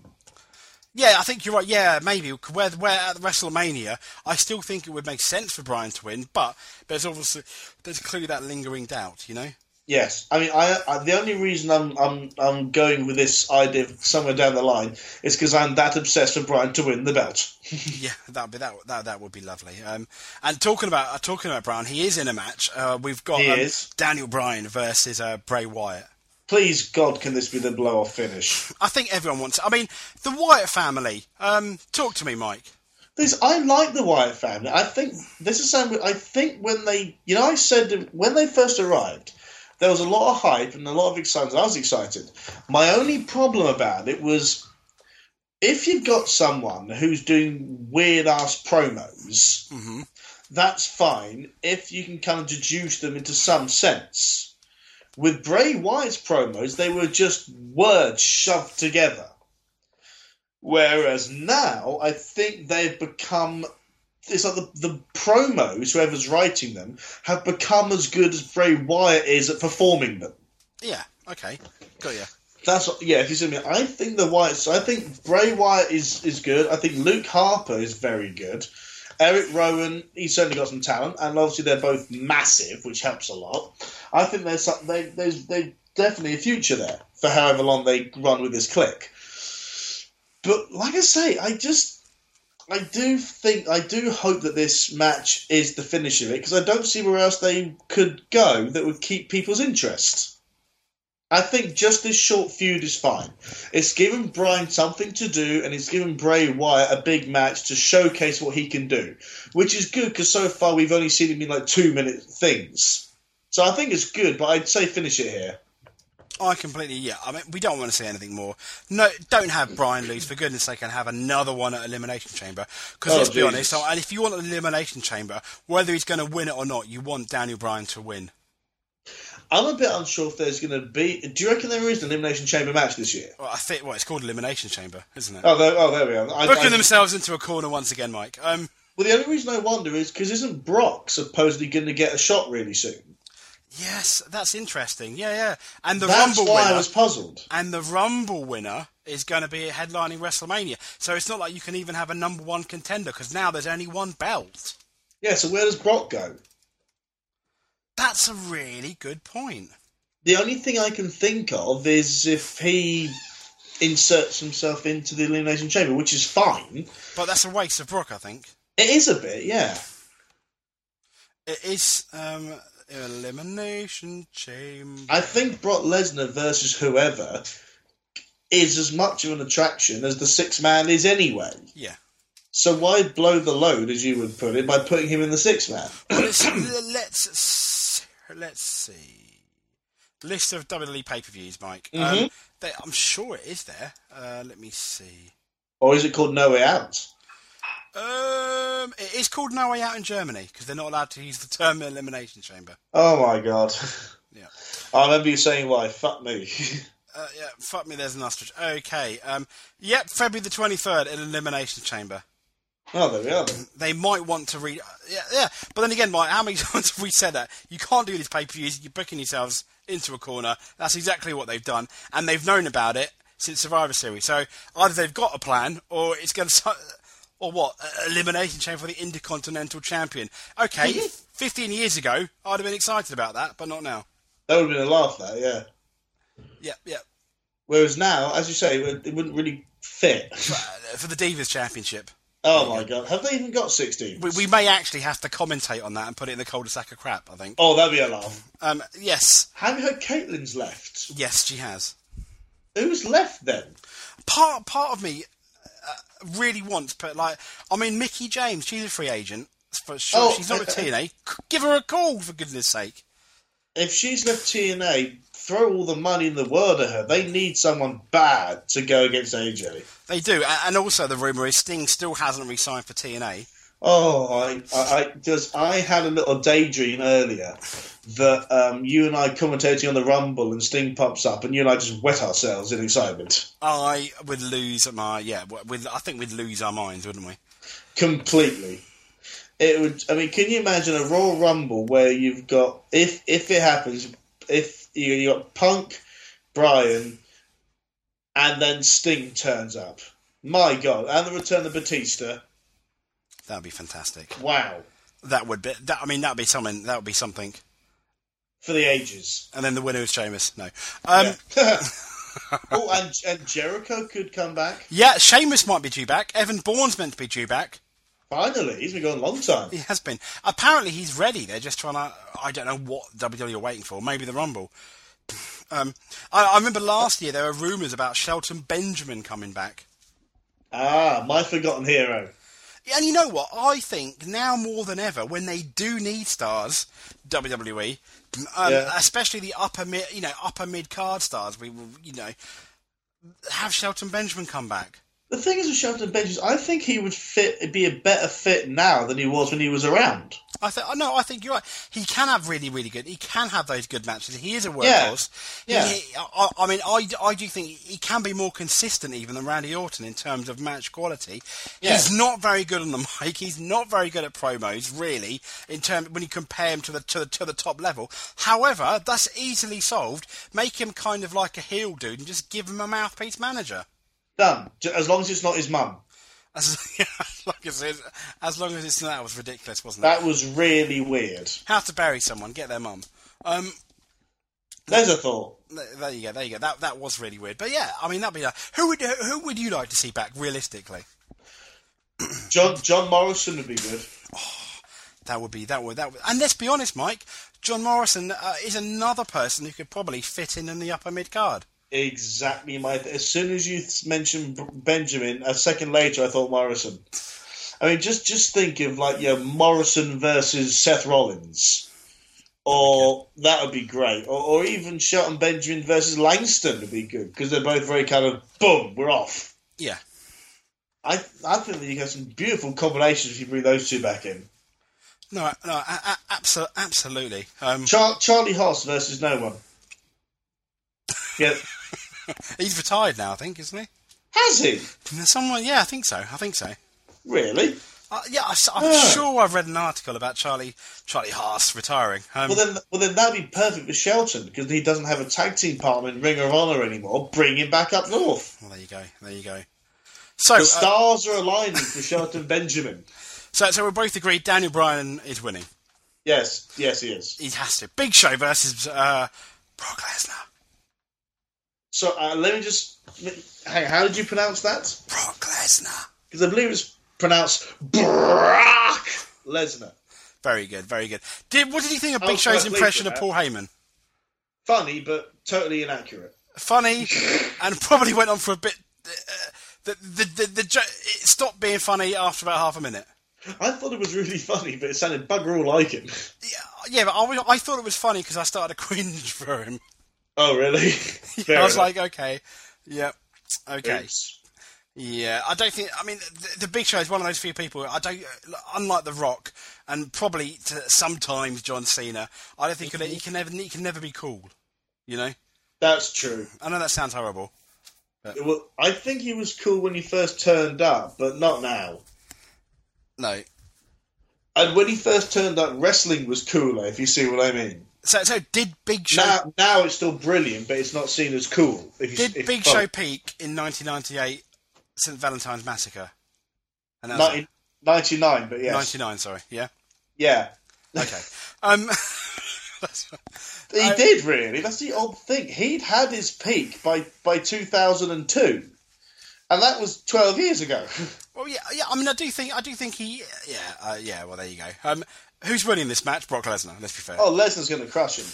Yeah, I think you're right. Yeah, maybe where, where at WrestleMania, I still think it would make sense for Bryan to win, but there's obviously there's clearly that lingering doubt. You know. Yes, I mean, I, I the only reason I'm I'm I'm going with this idea somewhere down the line is because I'm that obsessed with Bryan to win the belt. Yeah, that'd be that that that would be lovely. Um, and talking about uh, talking about Brown, he is in a match. Uh, we've got um. Daniel Bryan versus uh, Bray Wyatt. Please God, can this be the blow off finish? I think everyone wants. I mean, the Wyatt family. Um, talk to me, Mike. This I like the Wyatt family. I think this is something. I think when they, you know, I said when they first arrived, there was a lot of hype and a lot of excitement. I was excited. My only problem about it was if you've got someone who's doing weird ass promos, hmm that's fine if you can kind of deduce them into some sense. With Bray Wyatt's promos, they were just words shoved together. Whereas now, I think they've become. It's like the, the promos, whoever's writing them, have become as good as Bray Wyatt is at performing them. Yeah. Okay. Got you. That's what, yeah. If you see me, I think the Wyatt. I think Bray Wyatt is is good. I think Luke Harper is very good. Eric Rowan, he's certainly got some talent, and obviously they're both massive, which helps a lot. I think there's some, they, there's there's definitely a future there for however long they run with this click. But like I say, I just I do think I do hope that this match is the finish of it because I don't see where else they could go that would keep people's interest. I think just this short feud is fine. It's given Bryan something to do, and it's given Bray Wyatt a big match to showcase what he can do, which is good because so far we've only seen him in like two minute things. So I think it's good, but I'd say finish it here. I completely. Yeah. I mean, we don't want to see anything more. No, don't have Bryan lose for goodness' sake, and have another one at Elimination Chamber. Because Oh, let's be honest. so- And if you want an Elimination Chamber, whether he's going to win it or not, you want Daniel Bryan to win. I'm a bit unsure if there's going to be. Do you reckon there is an Elimination Chamber match this year? Well, I think. Well, it's called Elimination Chamber, isn't it? Oh, there, oh, there we are. I, Booking I- themselves into a corner once again, Mike. Um, well, the only reason I wonder is because isn't Brock supposedly going to get a shot really soon? Yes, that's interesting. Yeah, yeah. And the That's Rumble why winner. I was puzzled. and the Rumble winner is going to be headlining WrestleMania. So it's not like you can even have a number one contender because now there's only one belt. Yeah, so where does Brock go? That's a really good point. The only thing I can think of is if he inserts himself into the Elimination Chamber, which is fine. But that's a waste of Brock, I think. It is a bit, yeah. It is um, Elimination Chamber. I think Brock Lesnar versus whoever is as much of an attraction as the six man is anyway. Yeah. So why blow the load, as you would put it, by putting him in the six man? Well, let's, let's let's see. List of WWE pay per views, Mike. Um, Mhm. they, I'm sure it is there. Uh, let me see. Or is it called No Way Out? Um, it is called No Way Out in Germany because they're not allowed to use the term Elimination Chamber. Oh my god. Yeah. I remember you saying why. Fuck me. Uh, yeah, fuck me, there's an ostrich. Okay, um, yep, February the 23rd in Elimination Chamber. oh, there we are then. They might want to read. Yeah, yeah, but then again, Mike, how many times have we said that? You can't do these pay per views, you're booking yourselves into a corner. That's exactly what they've done, and they've known about it since Survivor Series. So either they've got a plan, or it's going to. Or what? Elimination Chamber for the Intercontinental Champion. Okay, 15 years ago, I'd have been excited about that, but not now. That would have been a laugh, that, yeah. Yeah, yeah. Whereas now, as you say, it it wouldn't really fit. Uh, For the Divas Championship. Oh my god. Have they even got 16? We, we may actually have to commentate on that and put it in the cul-de-sac of crap, I think. Oh, that'd be a laugh. Um, yes. Have you heard Kaitlyn's left? Yes, she has. Who's left then? Part part of me really wants, but like, I mean, Mickie James, she's a free agent. For sure, Oh, she's not with uh, uh, TNA. Give her a call, for goodness sake. If she's left TNA, throw all the money in the world at her. They need someone bad to go against AJ. They do, and also the rumor is Sting still hasn't re-signed for TNA. Oh, I, I, I, just, I had a little daydream earlier that um, you and I commentating on the Rumble and Sting pops up, and you and I just wet ourselves in excitement. I would lose my yeah. With I think we'd lose our minds, wouldn't we? completely. It would. I mean, can you imagine a Royal Rumble where you've got if if it happens, if you you got Punk, Bryan, and then Sting turns up. My God, and the return of Batista. That'd be fantastic. Wow, That would be. That, I mean, that'd be something. That would be something. for the ages. And then the winner is Sheamus. No. Um, Yeah. oh, and and Jericho could come back. yeah, Sheamus might be due back. Evan Bourne's meant to be due back. Finally, he's been going a long time. He has been. Apparently, he's ready. They're just trying to. I don't know what WWE are waiting for. Maybe the Rumble. Um, I, I remember last year there were rumours about Shelton Benjamin coming back. Ah, my forgotten hero. And you know what? I think now more than ever, when they do need stars, WWE, um, Yeah. especially the upper mid, you know, upper mid card stars, we will, you know, have Shelton Benjamin come back. The thing is with Shelton Benjamin, I think he would fit be a better fit now than he was when he was around. I think, no, I think you're right. He can have really, really good. He can have those good matches. He is a Yeah. workhorse. Yeah. He, I, I mean, I, I do think he can be more consistent even than Randy Orton in terms of match quality. Yeah. He's not very good on the mic. He's not very good at promos, really, in terms when you compare him to the to the to the top level. However, that's easily solved. Make him kind of like a heel dude and just give him a mouthpiece manager. Done. As long as it's not his mum. As, as long as it, as long as it's that was ridiculous, wasn't it? That was really weird. How to bury someone? Get their mum. Um, There's a thought. There you go. There you go. That that was really weird. But yeah, I mean that'd be. Uh, who would who, would you like to see back realistically? John John Morrison would be good. That would be that would that. Would, and let's be honest, Mike. John Morrison uh, is another person who could probably fit in in the upper mid card. Exactly my. As soon as you mentioned Benjamin, a second later I thought Morrison. I mean, just just think of like you know, Morrison versus Seth Rollins, or that would be great, or, or even Shelton Benjamin versus Langston would be good because they're both very kind of boom, we're off. Yeah. I I think that you have some beautiful combinations if you bring those two back in. No, no, a- a- abso- absolutely. Um, Char- Charlie Haas versus no one. Yeah, he's retired now, I think, isn't he? has he Someone, yeah, I think so. I think so. really? Uh, yeah, I, am Yeah. sure I've read an article about Charlie Charlie Haas retiring. Um, Well then, well then that'd be perfect for Shelton because he doesn't have a tag team partner in Ring of Honor anymore. Bring him back up north. well, there you go. There you go. So, The uh, stars are aligning for Shelton Benjamin. so, so we're both agreed. Daniel Bryan is winning. Yes, yes, he is. He has to. Big Show versus uh, Brock Lesnar. So uh, let me just hang. on, How did you pronounce that? Brock Lesnar. Because I believe it's pronounced Brock Lesnar. Very good, very good. Did what did you think of Big Show's impression of Paul Heyman? Funny, but totally inaccurate. Funny, and probably went on for a bit. Uh, the, the, the, the, jo- it stopped being funny after about half a minute. I thought it was really funny, but it sounded bugger all like him. Yeah, yeah but I, I thought it was funny because I started to cringe for him. Oh, really? Fair I was enough. like, okay, yeah, okay. Oops. Yeah, I don't think. I mean, the, the Big Show is one of those few people. I don't, unlike The Rock, and probably sometimes John Cena. I don't think he, mm-hmm. he can never he can never be cool. You know, That's true. I know that sounds horrible. Well, I think he was cool when he first turned up, but not now. No. And when he first turned up, wrestling was cooler, if you see what I mean. So, so did Big Show Now, now it's still brilliant, but it's not seen as cool. If you, did if, Big Show peak in 1998 St Valentine's Massacre? And that was 90 99, but yes. 99, sorry. Yeah. Yeah. Okay. um. He I- did, really. That's the odd thing. He'd had his peak by, by 2002. And that was 12 years ago. well, yeah, yeah. I mean, I do think, I do think he, yeah, uh, yeah. Well, there you go. Um, who's winning this match? Brock Lesnar. Let's be fair. oh, Lesnar's going to crush him.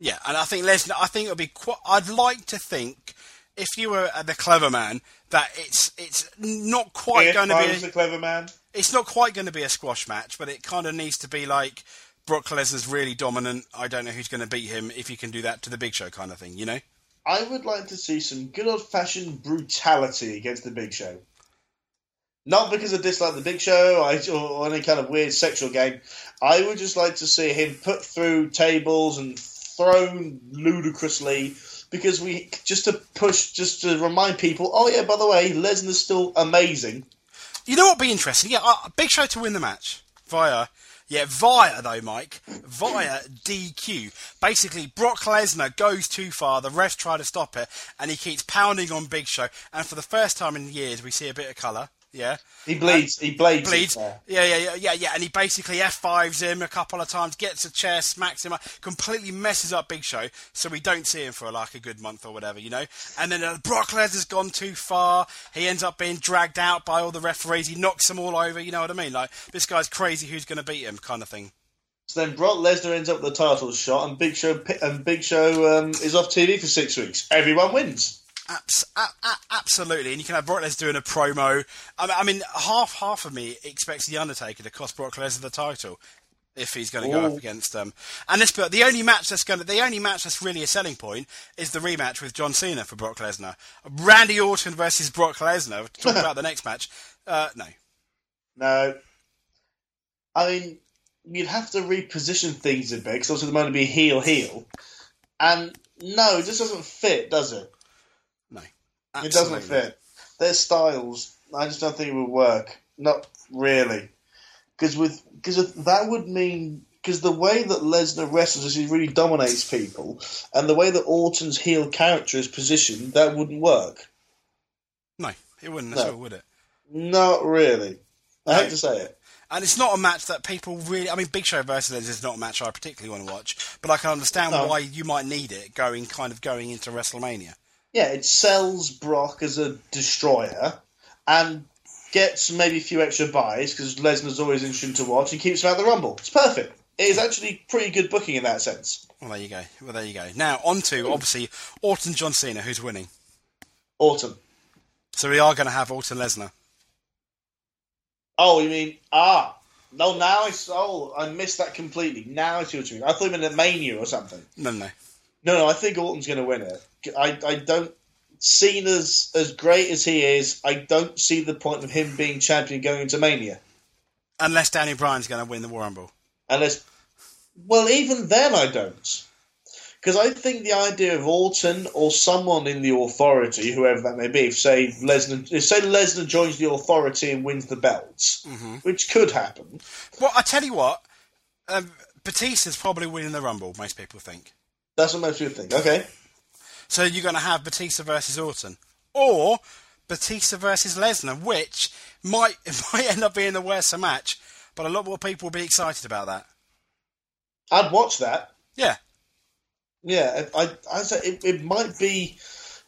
Yeah, and I think Lesnar. I think it'll be quite. I'd like to think if you were uh, the clever man, that it's it's not quite If going to be was a clever man. it's not quite going to be a squash match, but it kind of needs to be like Brock Lesnar's really dominant. I don't know who's going to beat him if you can do that to the Big Show kind of thing, you know? I would like to see some good old fashioned brutality against the Big Show. Not because I dislike the Big Show or any kind of weird sexual game. I would just like to see him put through tables and thrown ludicrously because we just to push, just to remind people. Oh yeah, by the way, Lesnar's still amazing. You know what would be interesting? Yeah, uh, Big Show to win the match via, yeah, via though, Mike, via DQ. Basically, Brock Lesnar goes too far. The refs try to stop it, and he keeps pounding on Big Show. And for the first time in years, we see a bit of colour. Yeah, He bleeds. he blades. bleeds. Yeah, yeah, yeah, yeah, yeah. And he basically F5s him a couple of times, gets a chair, smacks him up, completely messes up Big Show, so we don't see him for like a good month or whatever, you know. And then uh, Brock Lesnar's gone too far. He ends up being dragged out by all the referees. He knocks them all over. You know what I mean? Like this guy's crazy. Who's going to beat him? Kind of thing. So then Brock Lesnar ends up with the title shot, and Big Show and Big Show um, is off TV for six weeks. Everyone wins. Abs- a- a- absolutely, and you can have Brock Lesnar doing a promo. I mean, I mean, half half of me expects the Undertaker to cost Brock Lesnar the title if he's going to go up against them. And this, but the only match that's going to, the only match that's really a selling point is the rematch with John Cena for Brock Lesnar. Randy Orton versus Brock Lesnar. Talk about the next match. Uh, no, No, I mean you'd have to reposition things a bit because obviously they're going to be heel heel, and no, it just doesn't fit, does it? No, It doesn't fit. Their styles, I just don't think it would work. Not really, because with because that would mean because the way that Lesnar wrestles is he really dominates people, and the way that Orton's heel character is positioned, that wouldn't work. No, it wouldn't. No. at all, would it? Not really. I No. hate to say it. And it's not a match that people really. I mean, Big Show versus Lesnar is not a match I particularly want to watch, but I can understand No. why you might need it going kind of going into WrestleMania. Yeah, it sells Brock as a destroyer and gets maybe a few extra buys because Lesnar's always interesting to watch and keeps him out of the Rumble. It's perfect. It is actually pretty good booking in that sense. Well, there you go. Well, there you go. Now on to obviously Orton John Cena, who's winning. Orton. So we are going to have Orton Lesnar. Oh, you mean ah? No, now I oh I missed that completely. Now I see what you mean. I thought you meant a Mania or something. No, no, No, no, I think Orton's going to win it. I, I don't. Cena's as as great as he is. I don't see the point of him being champion going into Mania. unless Danny Bryan's going to win the War Rumble. Unless, well, even then I don't. Because I think the idea of Orton or someone in the authority, whoever that may be, if say Lesnar, if say Lesnar joins the authority and wins the belts, which could happen. Well, I tell you what, um, Batista's probably winning the Rumble. Most people think. That's what most people think. Okay, So you're going to have Batista versus Orton, or Batista versus Lesnar, which might might end up being the worst of match, but a lot more people will be excited about that. I'd watch that. Yeah, Yeah, I, I, say it, it might be,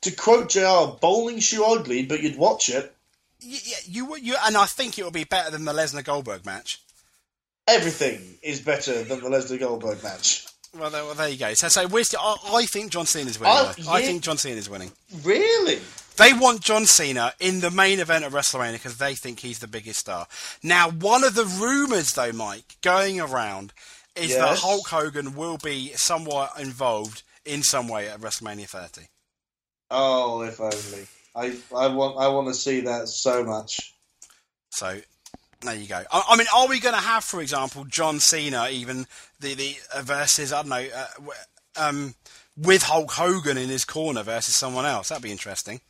to quote Jr. bowling shoe ugly, but you'd watch it. Yeah, you would- you, and I think it will be better than the Lesnar Goldberg match. Everything is better than the Lesnar Goldberg match. Well, there, well, there you go. So, so we're still, I, I think John Cena's winning. Oh, though. I think John Cena's winning. Really? They want John Cena in the main event of WrestleMania because they think he's the biggest star. Now, one of the rumours, though, Mike, going around is that Hulk Hogan will be somewhat involved in some way at WrestleMania 30. Oh, if only. I, I want I want to see that so much. So, there you go. I, I mean, are we going to have, for example, John Cena even the the uh, versus I don't know, uh, um, with Hulk Hogan in his corner versus someone else? That'd be interesting.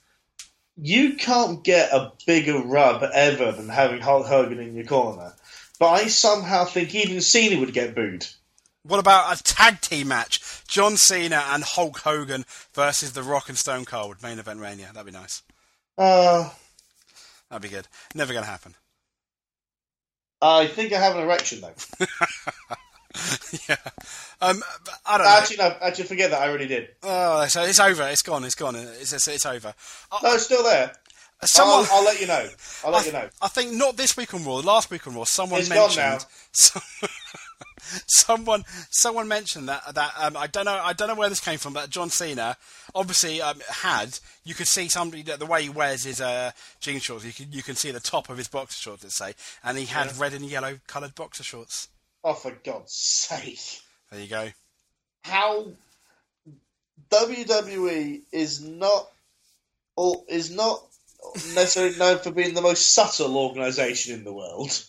You can't get a bigger rub ever than having Hulk Hogan in your corner. But I somehow think even Cena would get booed. What about a tag team match? John Cena and Hulk Hogan versus The Rock and Stone Cold, main event Mania. That'd be nice. Uh, That'd be good. Never going to happen. I think I have an erection though. yeah. Um, I don't know. Actually, no. Actually, forget that. I already did. Oh, so it's over. It's gone. It's gone. It's, it's, it's over. I, No, it's still there. someone. I'll, I'll let you know. I'll let I, you know. I think not this week on Raw. Last week on Raw, someone It's gone mentioned. now. some- someone someone mentioned that that um, I don't know I don't know where this came from, but John Cena obviously um, had you could see somebody the way he wears his uh, jean shorts. You can you can see the top of his boxer shorts, let's say, and he had red and yellow coloured boxer shorts. Oh, for God's sake! There you go. How WWE is not or is not necessarily known for being the most subtle organisation in the world.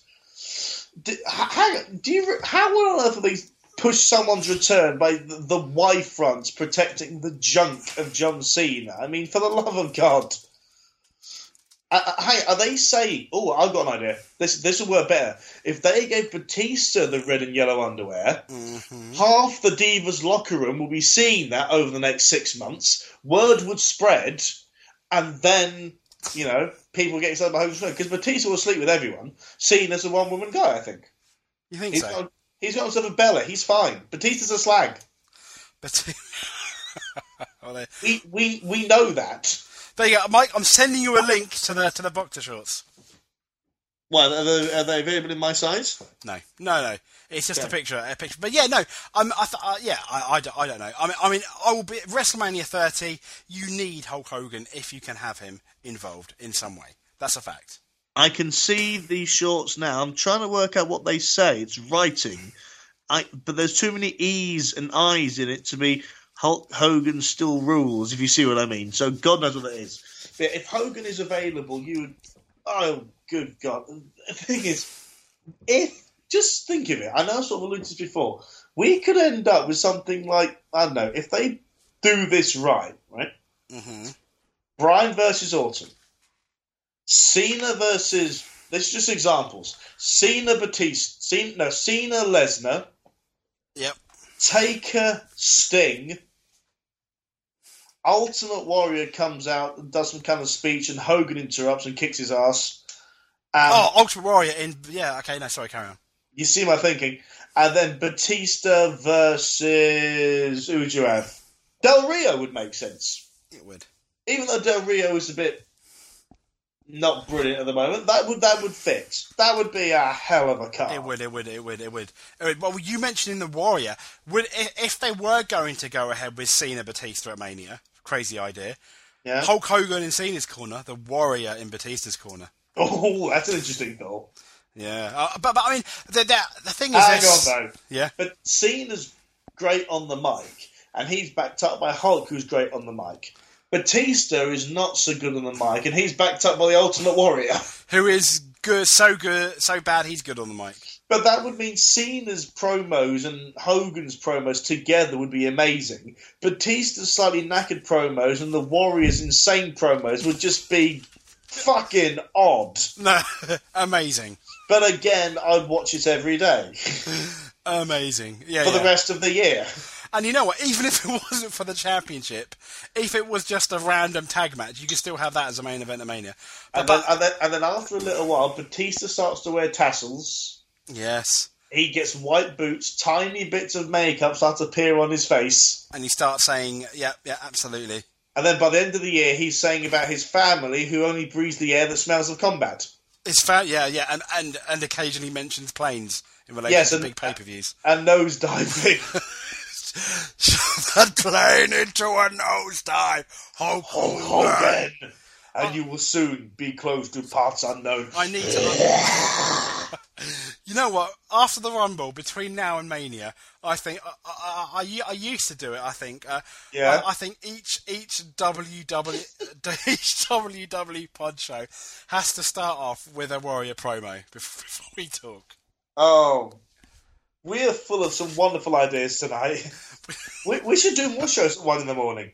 Do, how, do you, how on earth are they push someone's return by the, the Y fronts protecting the junk of John Cena? I mean, for the love of God. Uh, uh, hey, are they saying? Oh, I've got an idea. This this will work better if they gave Batista the red and yellow underwear. Half the Divas locker room will be seeing that over the next six months. Word would spread, and then you know people get excited about home because Batista will sleep with everyone, seen as a one woman guy. I think You think he's so? got he's got himself a belly. He's fine. Batista's a slag. But well, there, We we we know that. there you go, Mike. I'm sending you a link to the to the boxer shorts. Well, are they, are they available in my size? No, no, no. It's just a picture, a picture. But yeah, no. I'm, I th- uh, yeah, I, I, don't- I don't know. I mean, I mean, I will be WrestleMania 30. You need Hulk Hogan if you can have him involved in some way. That's a fact. I can see these shorts now. I'm trying to work out what they say. It's writing, I but there's too many E's and I's in it to be Hulk Hogan still rules. If you see what I mean. So God knows what that is. But if Hogan is available, you would. Oh, good God! The thing is, if just think of it. I know I sort of alluded to this before. We could end up with something like I don't know if they do this right, right? Mm-hmm. Bryan versus Orton. Cena versus. This is just examples. Cena Batista. Cena, no, Cena Lesnar. Yep. Taker Sting. Ultimate Warrior comes out and does some kind of speech, and Hogan interrupts and kicks his ass. Oh, Ultimate Warrior in. Yeah, okay, no, sorry, carry on. you see my thinking. And then Batista versus. Who would you have? Del Rio would make sense. It would. even though Del Rio is a bit not brilliant at the moment, that would that would fit. That would be a hell of a car. It would, it would, it would, it would. It would. Well, you mentioned in the Warrior, would if, if they were going to go ahead with Cena Batista at Mania, crazy idea. Yeah. Hulk Hogan in Cena's corner, the Warrior in Batista's corner. Oh, that's an interesting thought. Yeah, uh, but but I mean, the the, the thing is, Hang this, on though. yeah, But Cena's great on the mic, and he's backed up by Hulk, who's great on the mic. Batista is not so good on the mic, and he's backed up by the Ultimate Warrior. who is good, so good, so bad, he's good on the mic. But that would mean Cena's promos and Hogan's promos together would be amazing. Batista's slightly knackered promos and the Warrior's insane promos would just be fucking odd. No, amazing, But again, I'd watch it every day amazing. Yeah, for yeah. the rest of the year. And you know what? Even if it wasn't for the championship, if it was just a random tag match, you could still have that as a main event of Mania. But, And and, then, and then after a little while, Batista starts to wear tassels. Yes, He gets white boots, tiny bits of makeup start to appear on his face. and he starts saying, "Yeah, yeah, absolutely." And then by the end of the year, he's saying about his family who only breathes the air that smells of combat. It's fa- yeah, yeah, and, and and occasionally mentions planes in relation Yes, to and- big pay per views. And nose diving. Shove that plane into a nosedive, Hulk Hogan. Hogan. And you will soon be close to parts unknown. I need to. you know what? After the Rumble, between now and Mania, I think I, I, I, I used to do it. I think. Uh, Yeah. I, think each each WW each WW pod show has to start off with a Warrior promo before, before we talk. Oh, we're full of some wonderful ideas tonight. we, we should do more shows at one in the morning.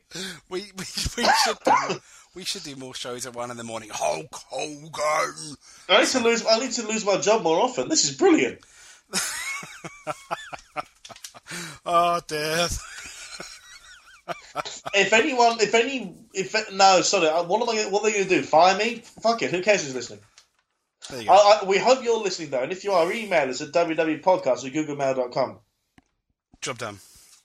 We we, we should do, we should do more shows at one in the morning. Hulk Hogan. I need to lose. I need to lose my job more often. This is brilliant. Oh dear. If anyone, if any, if no, sorry, uh, what am I? What are they going to do? Fire me? Fuck it. Who cares who's listening? There you go. I, I, we hope you're listening though, and if you are, email us at www.podcast at googlemail.com. Job done.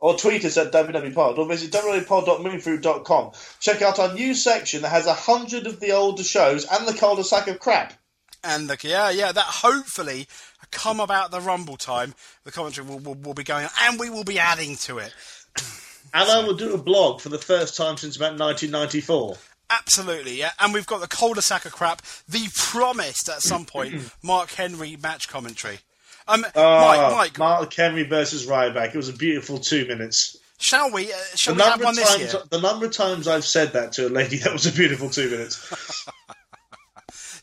Or tweet us at www.pod or visit www.pod.moonfruit.com. Check out our new section that has a hundred of the older shows and the cul-de-sac of crap. And the, yeah, yeah, that hopefully come about the Rumble time, the commentary will, will, will be going on, and we will be adding to it. And I will do a blog for the first time since about 1994. Absolutely, yeah. And we've got the cul-de-sac of crap, the promised at some point Mark Henry match commentary. Um, Ah, Mike, Mike, Mark Henry versus Ryback. It was a beautiful two minutes. shall we? Uh, shall The we have number, one of this times, year? the number of times I've said that to a lady, that was a beautiful two minutes.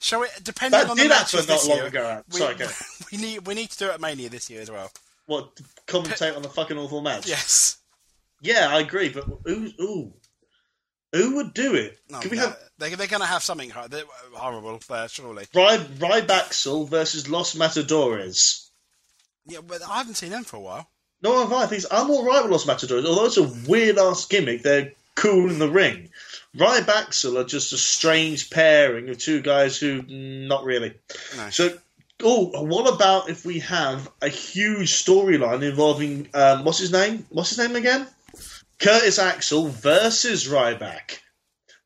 Shall we? Depending That on the did matches happen not this long year, ago. we, Sorry, we need we need to do it at Mania this year as well. What, commentate on the fucking awful match? Yes. Yeah, I agree, but who, ooh, who would do it? No, Could we no, have they, they're going to have something horrible there, surely. Ry, Rybaxel versus Los Matadores? Yeah, but I haven't seen them for a while. No, have I. Things I'm all right with Los Matadores, although it's a weird ass gimmick. They're cool in the ring. Rybaxel are just a strange pairing of two guys who mm, not really. No. So, oh, what about if we have a huge storyline involving um, what's his name? What's his name again? Curtis Axel versus Ryback.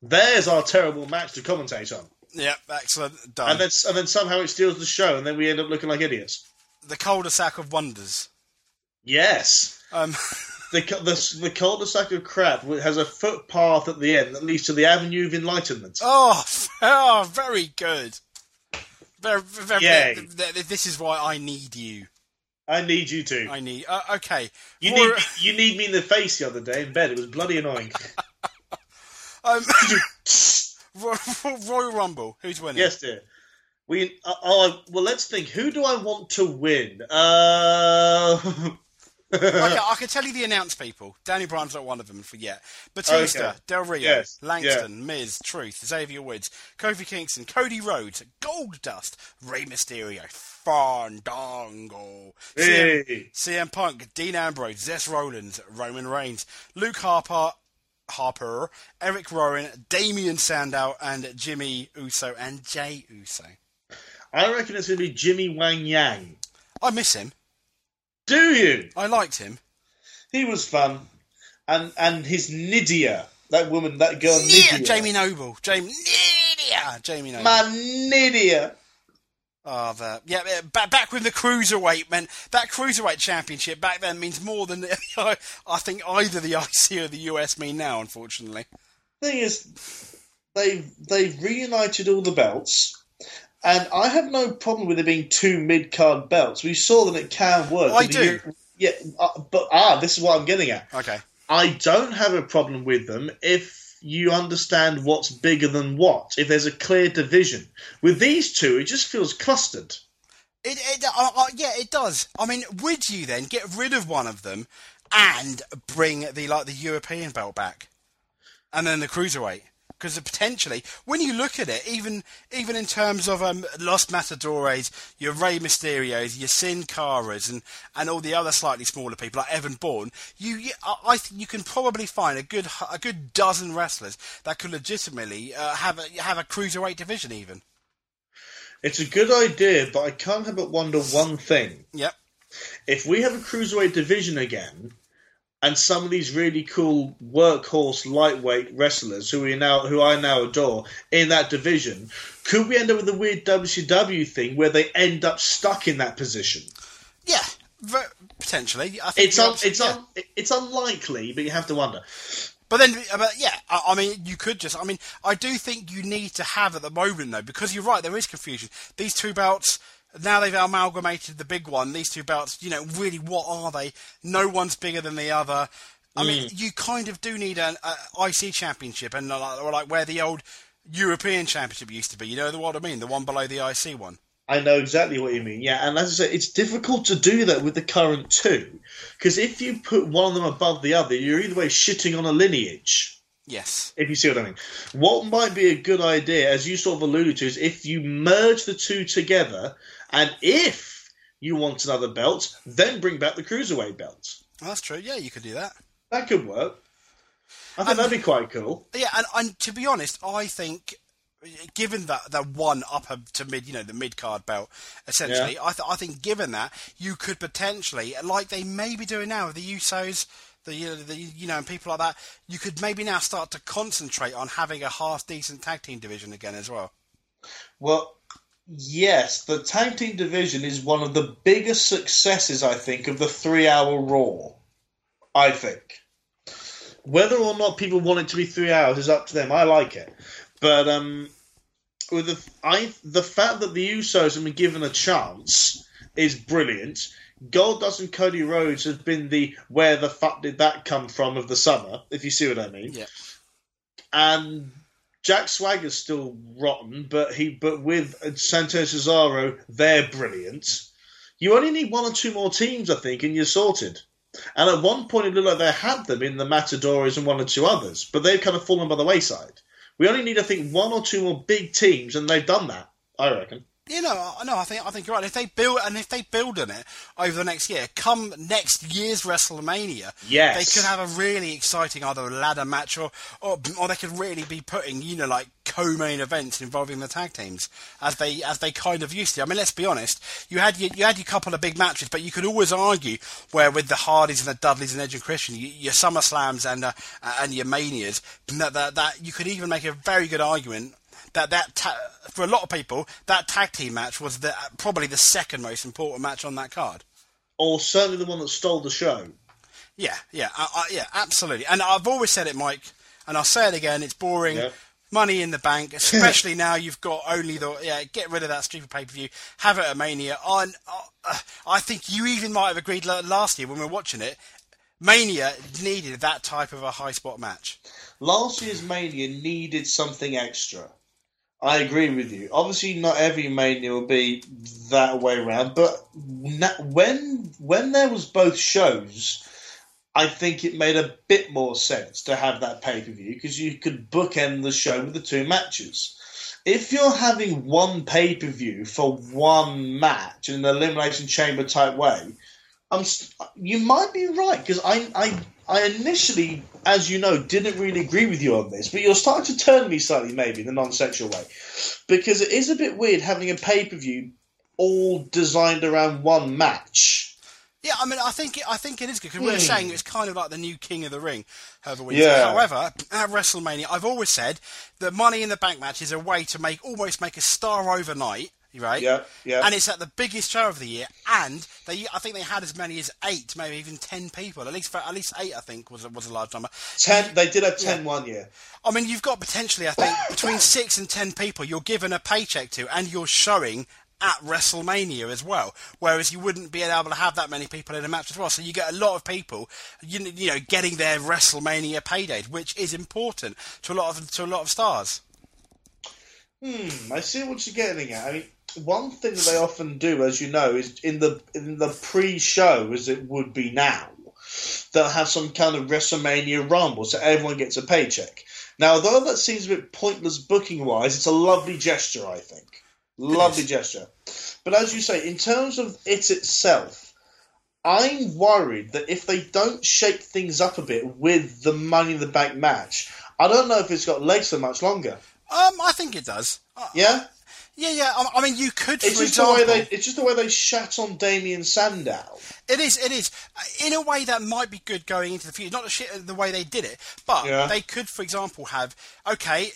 There's our terrible match to commentate on. Yeah, excellent. Done. And then, and then somehow it steals the show, and then we end up looking like idiots. The cul-de-sac of wonders. Yes. Um, The, the, the cul-de-sac of crap has a footpath at the end that leads to the Avenue of Enlightenment. oh, oh, very good. Very, very, Yay. th- th- this is why I need you. I need you too. I need. Uh, okay. You For- need me, you need me in the face the other day in bed. It was bloody annoying. um, Royal Rumble. Who's winning? yes, dear. We uh, oh well. Let's think. Who do I want to win? Uh, Okay, I can tell you the announced people. Danny Bryan's not one of them for yet. Batista, Okay. Del Rio, Yes, Langston, Miz, Truth, Xavier Woods, Kofi Kingston, Cody Rhodes, Goldust, Rey Mysterio, Fandango, CM, CM Punk, Dean Ambrose, Seth Rollins, Roman Reigns, Luke Harper, Harper, Eric Rowan, Damien Sandow, and Jimmy Uso and Jey Uso. I reckon it's going to be Jimmy Wang Yang. I miss him. Do you? I liked him. He was fun, and and his Nydia, that woman, that girl Yeah, Nydia, Jamie Noble. Jamie, yeah, Jamie Noble. my Nydia. Oh, the, yeah, back, back with the cruiserweight, man. That cruiserweight championship back then means more than I think either the IC or the US mean now, unfortunately. thing is, they've they've reunited all the belts, and I have no problem with it being two mid card belts. We saw that it can work. I do. you- yeah, uh, but ah, this is what I'm getting at. Okay. I don't have a problem with them if you understand what's bigger than what. If there's a clear division with these two, it just feels clustered. It, it, uh, uh, yeah, it does. I mean, would you then get rid of one of them and bring the like the European belt back, and then the cruiserweight? Because potentially, when you look at it, even even in terms of um, Los Matadores, your Rey Mysterios, your Sin Caras, and, and all the other slightly smaller people like Evan Bourne, you, you I think you can probably find a good a good dozen wrestlers that could legitimately uh, have a have a cruiserweight division even. It's a good idea, but I can't help but wonder one thing. Yep. If we have a cruiserweight division again, and some of these really cool workhorse lightweight wrestlers who we now who I now adore in that division, could we end up with a weird WCW thing where they end up stuck in that position? Yeah, potentially. I think It's un, it's yeah. un, it's unlikely, but you have to wonder. But then, uh, but yeah, I, I mean, you could just. I mean, I do think you need to have at the moment though, because you're right. There is confusion. These two belts now they've amalgamated the big one. These two belts, you know, really, what are they? No one's bigger than the other. I mean, you kind of do need an a IC championship, and uh, like, or like where the old European championship used to be. You know what I mean? The one below the IC one. I know exactly what you mean. Yeah, and as I say, it's difficult to do that with the current two, because if you put one of them above the other, you're either way shitting on a lineage. Yes. If you see what I mean. What might be a good idea, as you sort of alluded to, is if you merge the two together, and if you want another belt, then bring back the cruiserweight belt. That's true. Yeah, you could do that. That could work. I think Um, that'd be quite cool. Yeah, and, and to be honest, I think given that that one upper to mid, you know, the mid card belt, essentially, I, th- I think given that you could potentially, like they may be doing now with the Usos, the you know, the you know, and people like that, you could maybe now start to concentrate on having a half decent tag team division again as well. Well, Yes, the tag team division is one of the biggest successes, I think, of the three hour Raw. I think. Whether or not people want it to be three hours is up to them. I like it. But um, with the I the fact that the Usos have been given a chance is brilliant. Goldust and Cody Rhodes have been the where the fuck did that come from of the summer, if you see what I mean. Yeah. And Jack Swagger's still rotten, but he but with Santos Cesaro, they're brilliant. You only need one or two more teams, I think, and you're sorted. And at one point, it looked like they had them in the Matadores and one or two others, but they've kind of fallen by the wayside. We only need, I think, one or two more big teams, and they've done that. I reckon. You know, no, I think I think you're right. If they build and if they build on it over the next year, come next year's WrestleMania, Yes. they could have a really exciting either ladder match or, or or they could really be putting you know like co-main events involving the tag teams as they as they kind of used to. I mean, let's be honest. You had your, you had your couple of big matches, but you could always argue where with the Hardys and the Dudleys and Edge and Christian, you, your Summer Slams and uh, and your Manias, that, that that you could even make a very good argument that that ta- for a lot of people that tag team match was the probably the second most important match on that card. Or certainly the one that stole the show. Yeah, yeah, I, I, yeah, absolutely. And I've always said it, Mike, and I'll say it again. It's boring. Yeah. Money in the bank, especially now you've got only the yeah. Get rid of that stupid pay per view. Have it at Mania. On, uh, I think you even might have agreed last year when we were watching it. Mania needed that type of a high spot match. Last year's Mania needed something extra. I agree with you. Obviously, not every Mania will be that way around, but when when there was both shows, I think it made a bit more sense to have that pay per view because you could bookend the show with the two matches. If you're having one pay per view for one match in an elimination chamber type way, I'm you might be right because I, I I initially, as you know, didn't really agree with you on this, but you're starting to turn me slightly, maybe in a non-sexual way, because it is a bit weird having a pay per view all designed around one match. Yeah, I mean, I think it, I think it is good because we're Hmm. saying it's kind of like the new King of the Ring, however we Yeah. However, at WrestleMania, I've always said that Money in the Bank match is a way to make almost make a star overnight, right? Yeah, yeah. And it's at the biggest show of the year, and they I think they had as many as eight, maybe even ten people. At least for, at least eight, I think was a, was a large number. Ten, they did have 10 one year. I mean, you've got potentially, I think, between six and ten people you're given a paycheck to, and you're showing at WrestleMania as well. Whereas you wouldn't be able to have that many people in a match as well. So you get a lot of people, you, you know, getting their WrestleMania payday, which is important to a lot of to a lot of stars. Hmm, I see what you're getting at. I mean, one thing that they often do, as you know, is in the in the pre-show, as it would be now, they'll have some kind of WrestleMania rumble, so everyone gets a paycheck. Now, though that seems a bit pointless booking-wise, it's a lovely gesture, I think. Lovely gesture. But as you say, in terms of it itself, I'm worried that if they don't shake things up a bit with the Money in the Bank match, I don't know if it's got legs for much longer. Um, I think it does. Uh, Yeah. Yeah, yeah. I, I mean, you could, It's just example, the way they. It's just the way they shat on Damien Sandow. It is, it is. In a way, that might be good going into the future. Not the shit the way they did it, but Yeah. they could, for example, have okay.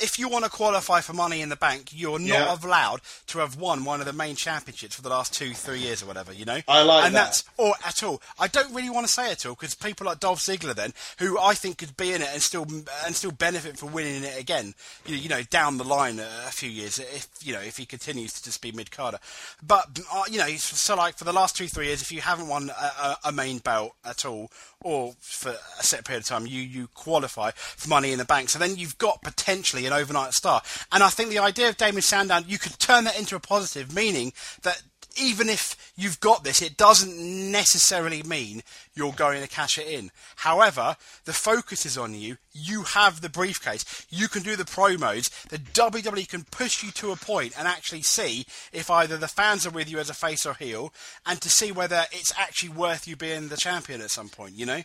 If you want to qualify for Money in the Bank, you're not Yeah. allowed to have won one of the main championships for the last two, three years or whatever. You know, I like and that. that's or at all. I don't really want to say at all because people like Dolph Ziggler, then, who I think could be in it and still and still benefit from winning it again. You know, you know down the line a, few years if you know if he continues to just be mid carder. But uh, you know, so like for the last two, three years, if you haven't won a, a, a main belt at all, or for a set period of time, you you qualify for Money in the Bank. So then you've got potentially an overnight star. And I think the idea of Damien Sandow, you could turn that into a positive, meaning that even if you've got this, it doesn't necessarily mean you're going to cash it in. However, the focus is on you. You have the briefcase. You can do the promos. The WWE can push you to a point and actually see if either the fans are with you as a face or heel, and to see whether it's actually worth you being the champion at some point. You know.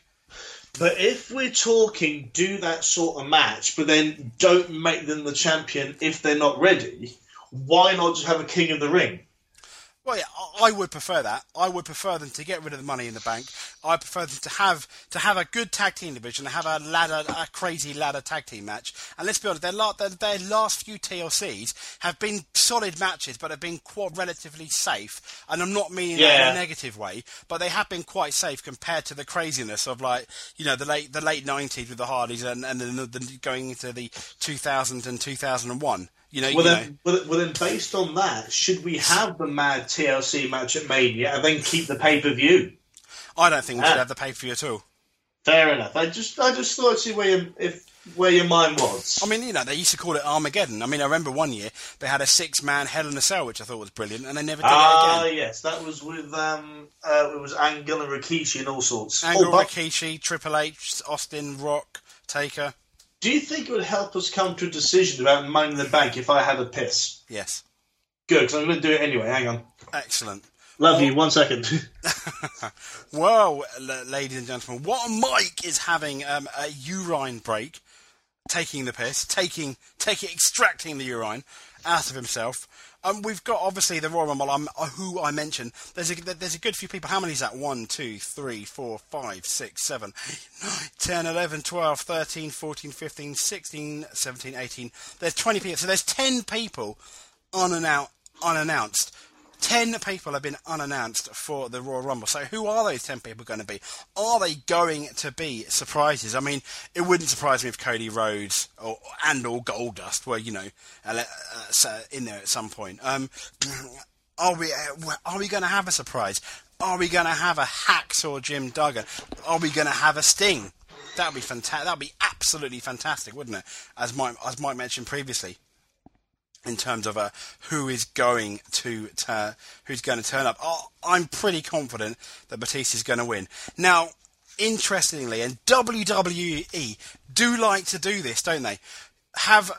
But if we're talking, do that sort of match, but then don't make them the champion if they're not ready. Why not just have a King of the Ring? Well, yeah, I would prefer that. I would prefer them to get rid of the money in the bank. I prefer them to have to have a good tag team division, have a ladder, a crazy ladder tag team match. And let's be honest, their, their, their last few TLCs have been solid matches, but have been quite relatively safe. And I'm not meaning that in a negative way, but they have been quite safe compared to the craziness of like you know the late the late 90s with the Hardys and and then the, the, going into the 2000 and 2001. You know, Well you know. then, well, well then, based on that, should we have the mad TLC match at Mania and then keep the pay per view? I don't think we should Ah. have the pay per view at all. Fair enough. I just, I just thought I'd see where your, if where your mind was. I mean, you know, they used to call it Armageddon. I mean, I remember one year they had a six-man Hell in a Cell, which I thought was brilliant, and they never did Ah, it again. Ah, yes, that was with um, uh, it was Angle and Rikishi and all sorts. Angle, Oh, but Rikishi, Triple H, Austin, Rock, Taker. Do you think it would help us come to a decision about Money in the Bank if I had a piss? Yes, Good, because I'm going to do it anyway. Hang on. excellent. Love you. One second. Well, ladies and gentlemen, what Mike is having um, a urine break, taking the piss, taking, taking, extracting the urine out of himself. Um, we've got obviously the Royal Rumble, um, uh, who I mentioned. There's a there's a good few people. How many is that? 1, 2, 3, 4, 5, 6, 7, 9, 10, 11, 12, 13, 14, 15, 16, 17, 18. There's 20 people. So there's 10 people unannounced. unannounced. Ten people have been unannounced for the Royal Rumble. So who are those ten people going to be? Are they going to be surprises? I mean, it wouldn't surprise me if Cody Rhodes or and or Goldust were, you know, uh, in there at some point. Um, are we uh, are we going to have a surprise? Are we going to have a hacksaw Jim Duggan? Are we going to have a Sting? That'd be fantastic. That'd be absolutely fantastic, wouldn't it? As Mike as Mike mentioned previously in terms of uh, who is going to who's going to turn up. Oh, I'm pretty confident that Batista is going to win. Now, interestingly, and WWE do like to do this, don't they? Have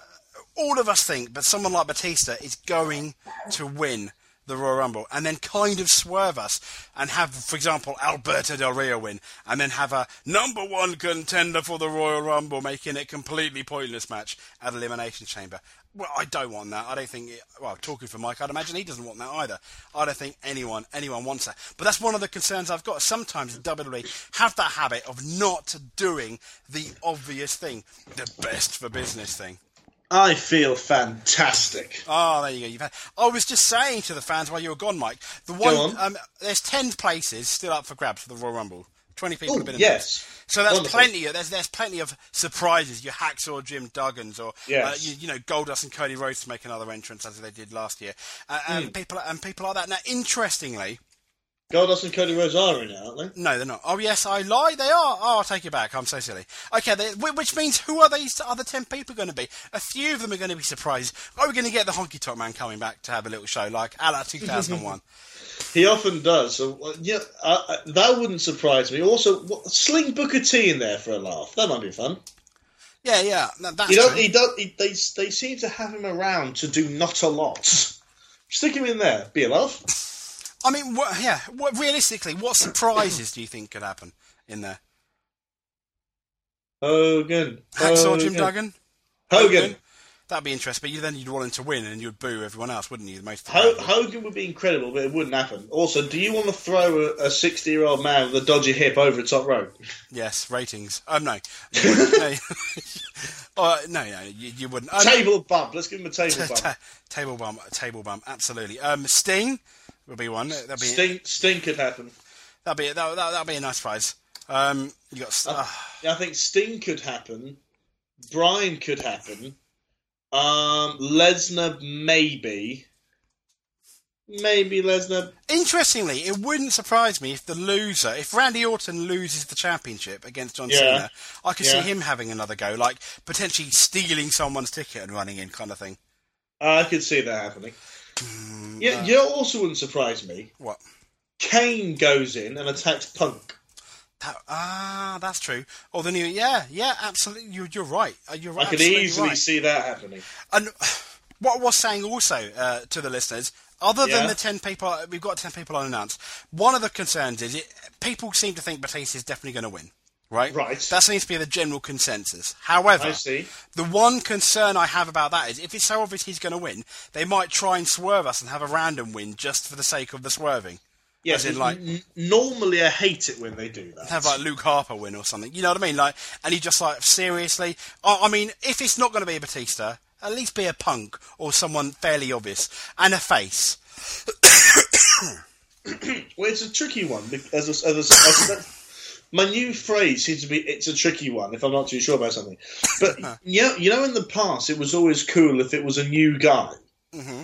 all of us think, that someone like Batista is going to win the Royal Rumble, and then kind of swerve us and have, for example, Alberto Del Rio win, and then have a number one contender for the Royal Rumble, making it completely pointless match at Elimination Chamber. Well, I don't want that. I don't think. It, well, talking for Mike, I'd imagine he doesn't want that either. I don't think anyone anyone wants that. But that's one of the concerns I've got. Sometimes WWE have that habit of not doing the obvious thing, the best for business thing. I feel fantastic. Oh, there you go. You've had. I was just saying to the fans while you were gone, Mike. The one on. um, there's ten places still up for grabs for the Royal Rumble. Twenty people Oh, have been in yes. So that's Wonderful. plenty. Of, there's there's plenty of surprises. Your Hacksaw Jim Duggins or Yes. uh, you, you know Goldust and Cody Rhodes to make another entrance as they did last year. Uh, and Hmm. people and people like that. Now, interestingly, Goldust and Cody Rhodes are in it, aren't they? no, they're not. Oh yes, I lie. They are. Oh, I'll take it back. I'm so silly. Okay, they, which means who are these other ten people going to be? A few of them are going to be surprises. Are we going to get the Honky Tonk Man coming back to have a little show like a la 2001? He often does. So uh, yeah, uh, uh, that wouldn't surprise me. Also, what, sling Booker T in there for a laugh. That might be fun. yeah, yeah, that's You know, true. he does. He, they they seem to have him around to do not a lot. Stick him in there. Be a laugh. I mean, what, yeah. What, realistically, what surprises do you think could happen in there? Hogan. Hacksaw Jim Hogan. Duggan. Hogan. That'd be interesting, but you, then you'd want him to win, and you'd boo everyone else, wouldn't you? Most of the Ho- Hogan would be incredible, but it wouldn't happen. Also, do you want to throw a sixty-year-old man with a dodgy hip over a top rope? Yes, ratings. Um, no, no. uh, no, no, you, you wouldn't. Um, Table bump. Let's give him a table ta- bump. ta- table bump, table bump, absolutely. Um, Sting would be one. That'd be Sting, Sting could happen. that'd be that, that, that'd be a nice prize. Um, you got uh, I think Sting could happen. Bryan could happen. Um, Lesnar maybe. Maybe Lesnar. Interestingly, it wouldn't surprise me if the loser, if Randy Orton loses the championship against John Yeah. Cena, I could see him having another go, like potentially stealing someone's ticket and running in, kind of thing. I could see that happening. Yeah, you know, also wouldn't surprise me. What? Kane goes in and attacks Punk. That, ah, that's true. Or the new, yeah, yeah, absolutely. You're, you're right. Uh, You're I right. could easily right. see that happening. And what I was saying also uh, to the listeners, other than the ten people, we've got ten people unannounced. One of the concerns is it, people seem to think Batista is definitely going to win. Right? Right. That seems to be the general consensus. However, the one concern I have about that is if it's so obvious he's going to win, they might try and swerve us and have a random win just for the sake of the swerving. Yes, in, like- n- normally I hate it when they do that. Have like Luke Harper win or something. You know what I mean? Like, and he just like seriously. I, I mean, if it's not going to be a Batista, at least be a punk or someone fairly obvious and a face. Well, it's a tricky one as a, as a, as a, my new phrase seems to be "it's a tricky one" if I'm not too sure about something. But you know, you know, in the past, it was always cool if it was a new guy. Mm-hmm.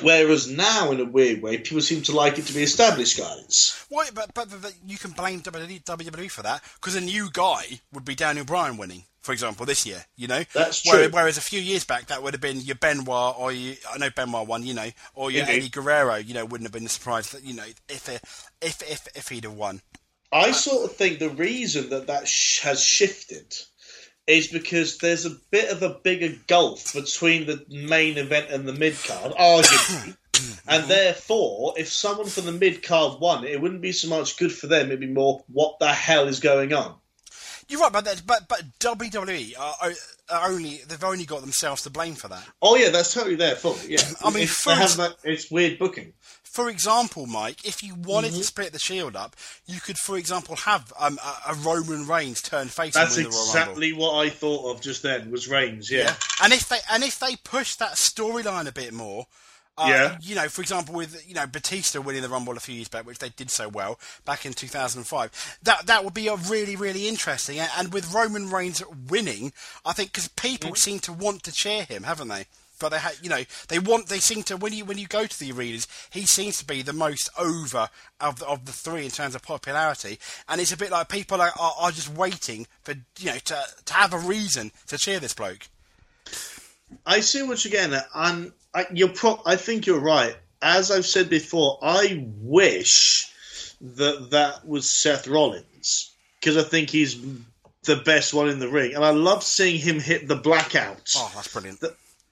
Whereas now, in a weird way, people seem to like it to be established guys. Why? But, but, but, you can blame WWE for that because a new guy would be Daniel Bryan winning, for example, this year. You know, That's true. whereas a few years back, that would have been your Benoit or you, I know Benoit won, you know, or your Indeed. Eddie Guerrero. You know, wouldn't have been a surprise that you know if if if if he'd have won. I sort of think the reason that that sh- has shifted is because there's a bit of a bigger gulf between the main event and the mid card, arguably. and therefore, if someone from the mid card won, it wouldn't be so much good for them. It'd be more, what the hell is going on? You're right, but that, but but WWE are, are, are only they've only got themselves to blame for that. Oh yeah, that's totally their fault. Yeah, I mean, it's, first- that, it's weird booking. For example, Mike, if you wanted Mm-hmm. to split the Shield up, you could, for example, have um, a, a Roman Reigns turn face That's and win the Royal exactly what I thought of just then. Was Reigns? Yeah, Yeah. And if they and if they push that storyline a bit more, uh, Yeah. you know, for example, with you know Batista winning the Rumble a few years back, which they did so well back in 2005, that that would be a really really interesting. And, and with Roman Reigns winning, I think because people seem to want to cheer him, haven't they? But they, ha- you know, they want. They seem to when you when you go to the arenas, he seems to be the most over of the, of the three in terms of popularity. And it's a bit like people are, are, are just waiting for you know to to have a reason to cheer this bloke. I see what you're getting at, and I, you're pro- I think you're right. As I've said before, I wish that that was Seth Rollins because I think he's the best one in the ring, and I love seeing him hit the blackout. Oh, that's brilliant.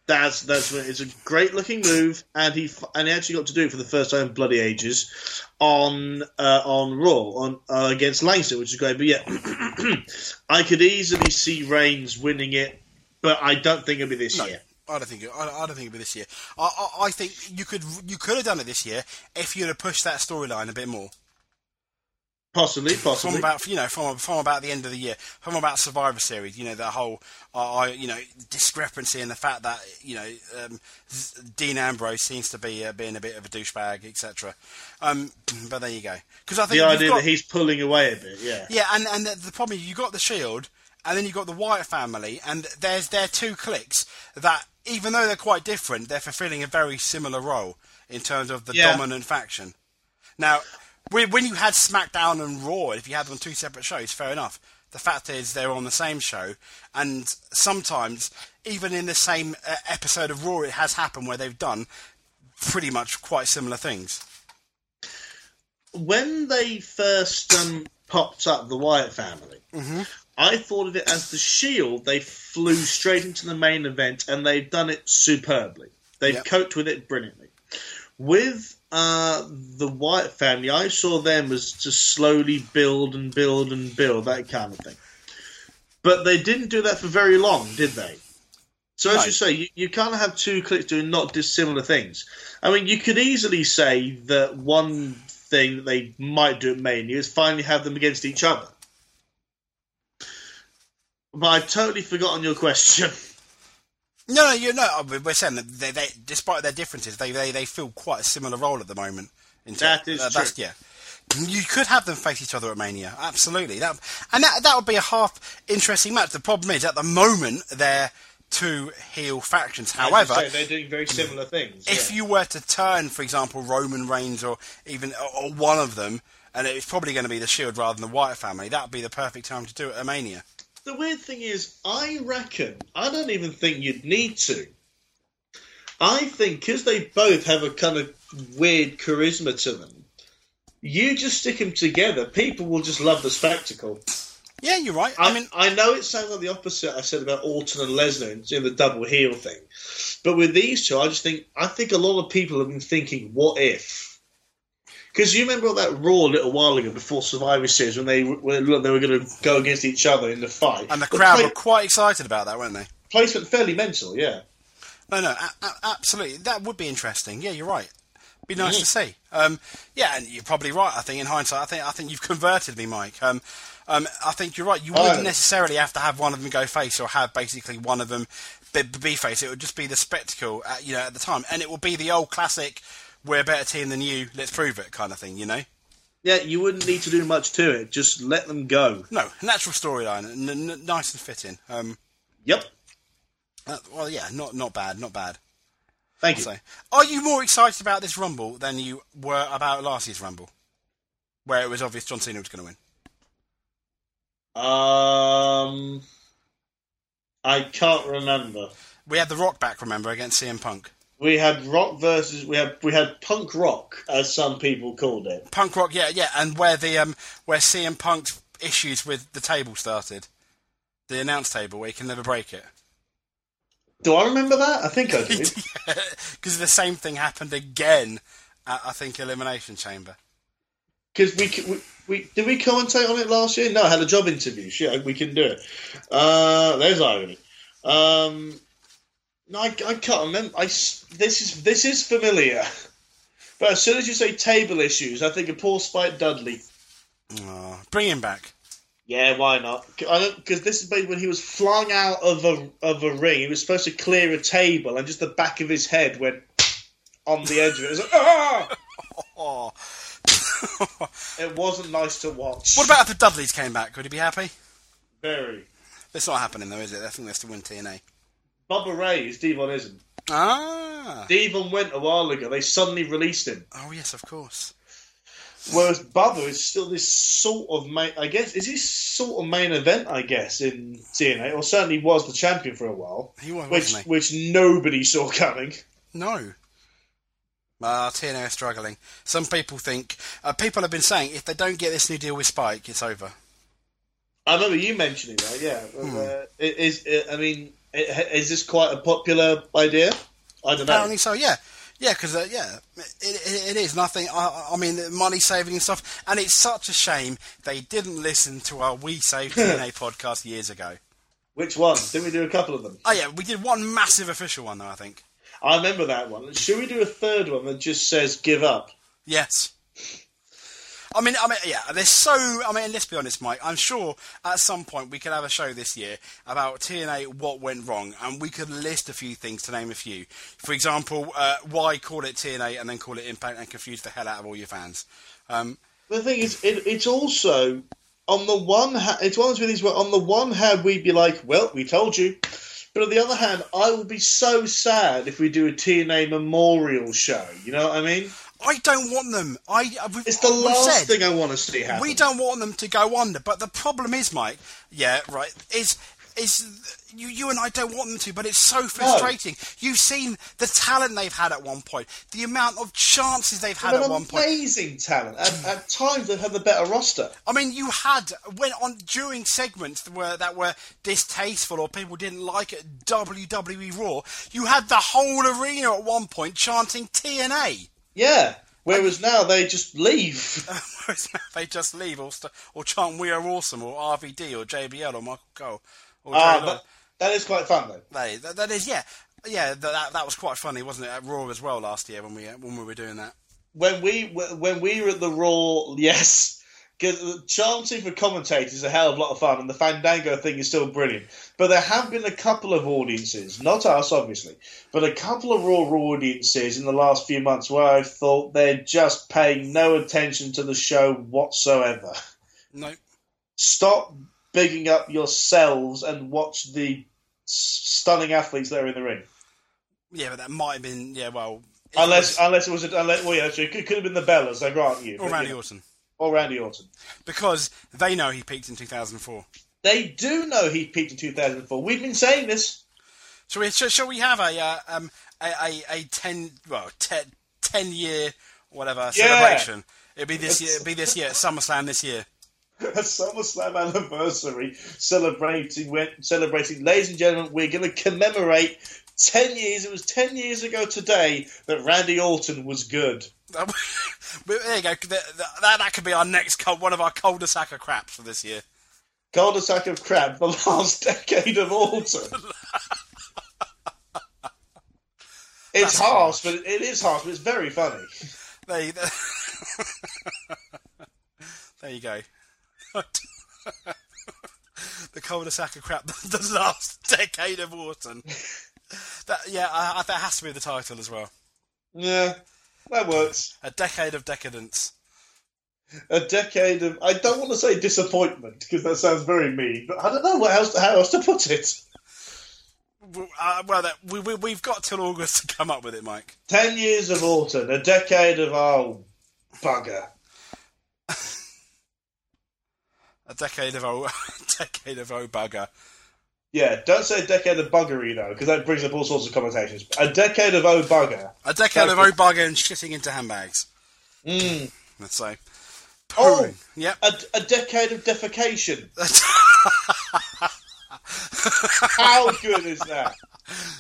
That's that's it's a great looking move, and he and he actually got to do it for the first time in bloody ages on uh, on Raw on uh, against Langston, which is great. But yeah, I could easily see Reigns winning it, but I don't think it'll be this No, year. I don't think it, I, I don't think it'll be this year. I, I, I think you could you could have done it this year if you'd have pushed that storyline a bit more. Possibly, possibly. From about you know from from about the end of the year, from about Survivor Series, you know that whole uh, I you know discrepancy in the fact that you know um, Dean Ambrose seems to be uh, being a bit of a douchebag, etc. Um, but there you go. Because I think the idea got- that he's pulling away a bit, yeah. Yeah, and and the, the problem is you got the Shield, and then you got the Wyatt family, and there's their two cliques that even though they're quite different, they're fulfilling a very similar role in terms of the Yeah. dominant faction. Now, when when you had SmackDown and Raw, if you had them on two separate shows, fair enough. The fact is they're on the same show, and sometimes even in the same uh, episode of Raw, it has happened where they've done pretty much quite similar things. When they first um, popped up, the Wyatt family, Mm-hmm. I thought of it as the Shield. They flew straight into the main event, and they've done it superbly. They've Yep. coped with it brilliantly. With uh, the Wyatt family, I saw them as to slowly build and build and build that kind of thing. But they didn't do that for very long, did they? So as No. you say, you, you kind of have two cliques doing not dissimilar things. I mean, you could easily say that one thing that they might do at Mania is finally have them against each other. But I've totally forgotten your question. No, no, you know, we're saying that they, they, despite their differences, they, they, they feel quite a similar role at the moment. In That is uh, that's- true. yeah. You could have them face each other at Mania, absolutely. That and that that would be a half interesting match. The problem is, at the moment, they're two heel factions. However, say, they're doing very similar things. if yeah. you were to turn, for example, Roman Reigns or even or one of them, and it's probably going to be the Shield rather than the Wyatt family, that would be the perfect time to do it at Mania. The weird thing is, I reckon, I don't even think you'd need to. I think because they both have a kind of weird charisma to them, you just stick them together, people will just love the spectacle. Yeah, you're right. I, I mean, I know it sounds like the opposite I said about Orton and Lesnar doing the double heel thing, but with these two, I just think I think a lot of people have been thinking, what if? Because you remember that Raw a little while ago before Survivor Series when they were they were going to go against each other in the fight, And the crowd pla- were quite excited about that, weren't they? placement fairly mental, yeah. No, no, a- a- absolutely. That would be interesting. Yeah, you're right. Be nice to see. Um, yeah, and you're probably right. I think in hindsight, I think I think you've converted me, Mike. Um, um, I think you're right. You wouldn't Oh. necessarily have to have one of them go face or have basically one of them be, be face. It would just be the spectacle, at, you know, at the time, and it would be the old classic "We're a better team than you. Let's prove it" kind of thing. You know. Yeah, you wouldn't need to do much to it. Just let them go. No, natural storyline, n- n- nice and fitting. Um, Yep. uh, well, yeah, not not bad, not bad. Thank you. So, are you more excited about this Rumble than you were about last year's Rumble, where it was obvious John Cena was going to win? Um, I can't remember. We had the Rock back, remember, against CM Punk. We had rock versus we had we had punk rock, as some people called it. Punk Rock, yeah, yeah, and where the um where CM Punk's issues with the table started, the announce table where he can never break it, Do I remember that? I think I do. because the same thing happened again at I think Elimination Chamber. Because we, we we did we commentate on it last year? No, I had a job interview. Shit, we can do it. Uh, there's irony. Um, I, I can't remember. I this is this is familiar. But as soon as you say table issues, I think of Paul Spike Dudley. Oh, bring him back. Yeah, why not? Because this is when he was flung out of a of a ring. He was supposed to clear a table, and just the back of his head went on the edge of it. It was like, ah! Oh. It wasn't nice to watch. what about if the Dudleys came back? Would he be happy? Very. That's not happening though, is it? I think they're still in TNA. Bubba Ray is Devon isn't. Ah. Devon went a while ago. They suddenly released him. Oh yes, of course. Whereas Bubba is still this sort of main. I guess is he sort of main event? I guess in TNA, or certainly was the champion for a while, He was, which wasn't he? which nobody saw coming. No. Uh, TNA are struggling. Some people think uh, people have been saying if they don't get this new deal with Spike, it's over. I remember you mentioning that. Yeah, Hmm. uh, it is. It, I mean, is this quite a popular idea? I don't know. Apparently so. Yeah, yeah, because uh, yeah, it, it, it is nothing. I, I mean, money saving and stuff, and it's such a shame they didn't listen to our We Save TNA podcast years ago. Which one? Didn't we do a couple of them? Oh yeah, we did one massive official one though. I think. I remember that one. Should we do a third one that just says "give up"? Yes. I mean, I mean, yeah. There's so. I mean, let's be honest, Mike. I'm sure at some point we could have a show this year about TNA, what went wrong, and we could list a few things to name a few. For example, uh, why call it TNA and then call it Impact and confuse the hell out of all your fans. Um, The thing is, it, it's also on the one hand, it's one of those things where on the one hand we'd be like, "Well, we told you," but on the other hand, I would be so sad if we do a TNA memorial show. You know what I mean? I don't want them. I. It's the last said, thing I want to see happen. We don't want them to go under, but the problem is, Mike. Yeah, right. Is is you you and I don't want them to, but it's so frustrating. You've seen the talent they've had at one point, the amount of chances they've had at one point. amazing talent. At, at times, they've had the better roster. I mean, you had when on during segments that were that were distasteful or people didn't like it. WWE Raw, you had the whole arena at one point chanting TNA. Yeah. Whereas now they just leave. They just leave or, st- or chant "We are awesome" or RVD or JBL or Michael Cole or Ah, Jerry Lawler. but that is quite fun though. They, that, that is, yeah, yeah. That, that that was quite funny, wasn't it? At Raw as well last year when we when we were doing that. when we when we were at the Raw, yes, because chanting for commentators is a hell of a lot of fun, and the Fandango thing is still brilliant. But there have been a couple of audiences, not us obviously, but a couple of Raw audiences in the last few months where I thought they're just paying no attention to the show whatsoever. No, Stop bigging up yourselves and watch the stunning athletes that are in the ring. yeah, but that might have been yeah. Well, Unless, was- unless it was, a, unless, well, yeah, actually, it could, have been the Bellas. I grant you. or Randy know, Orton or Randy Orton. because they know he peaked in 2004. They do know he peaked in 2004. We've been saying this. Shall we? Shall, shall we have a uh, um a, a, a ten well ten, 10 year whatever celebration? It'll be this year. It'll be this year. SummerSlam this year. A SummerSlam anniversary celebrating, celebrating, ladies and gentlemen, we're going to commemorate Ten years. It was ten years ago today that Randy Orton was good. There you go. That, that, that could be our next one of our cul-de-sac of craps for this year. Cul-de-sac of crap. The last decade of Orton. it's That's harsh, but it is harsh, but it's very funny. There you, there you go. the cul-de-sac of crap. The last decade of Orton. That yeah, I, I, that has to be the title as well. Yeah, that works. A decade of decadence. A decade of. I don't want to say disappointment because that sounds very mean, but I don't know what else, how else to put it. Uh, well, that, we, we, we've got till August to come up with it, Mike. Ten years of Orton, a decade of oh bugger. A decade of oh, decade of oh bugger. Yeah, don't say a decade of buggery though, because that brings up all sorts of connotations. A decade of oh bugger. A decade of oh bugger and shitting into handbags. Mm. Let's say. Oh. Yep. A, a decade of defecation. How good is that?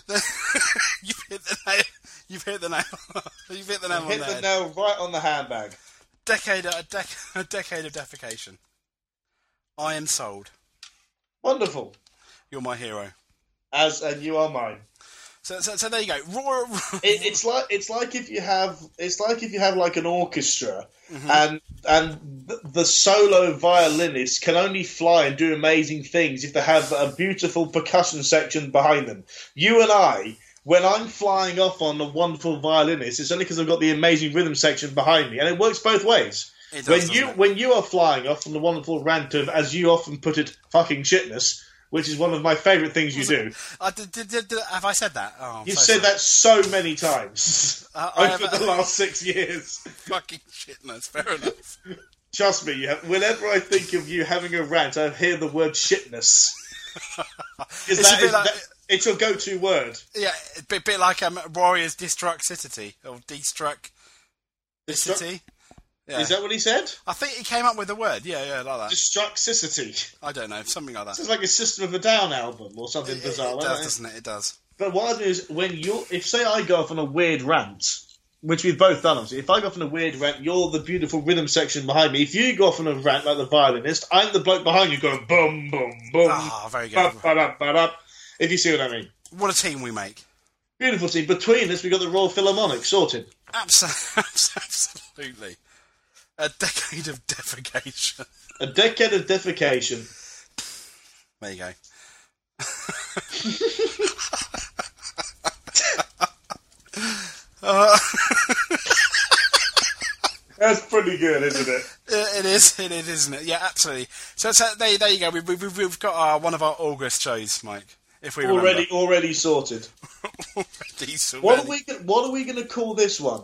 you've hit the nail. You've hit the nail. you've hit the nail on Hit the the head. nail right on the handbag. Decade, a, dec- a decade of defecation. I am sold. Wonderful. You're my hero. As and you are mine. So, so, so there you go. It, it's like it's like if you have it's like if you have like an orchestra mm-hmm. and and the, the solo violinist can only fly and do amazing things if they have a beautiful percussion section behind them. You and I, when I'm flying off on a wonderful violinist, it's only because I've got the amazing rhythm section behind me, and it works both ways. Does, when you it? when you are flying off on the wonderful rant of, as you often put it, fucking shitness, which is one of my favourite things you do. Uh, did, did, did, did- have I said that? Oh, You've so said sorry. that so many times Uh, over have- the last six years. Fucking shitness. Fair enough. Trust me, you have, whenever I think of you having a rant, I hear the word shitness. Is It's a bit like- that- it's your go-to word. Yeah, a bit, bit like um, Warriors Destructicity or Destruct City. Yeah. Is that what he said? I think he came up with the word. Yeah, yeah, like that. Destructicity. I don't know, something like that. Sounds like a System of a Down album or something It, it bizarre. does, doesn't it? It does. But what I do is when you if say I go off on a weird rant, which we've both done obviously, if I go off on a weird rant, you're the beautiful rhythm section behind me. If you go off on a rant like the violinist, I'm the bloke behind you going boom boom boom. Ah, very good. ba, ba, da, ba, da. If you see what I mean. What a team we make. Beautiful team. Between us we got the Royal Philharmonic sorted. Abso- absolutely. A decade of defecation. A decade of defecation. There you go. That's pretty good, isn't it? It is, it is, isn't it? Yeah, absolutely. So, so there, there you go. We've, we've, we've got our, one of our August shows, Mike. If we remember. Already already sorted. already, so What are we what are we gonna call this one?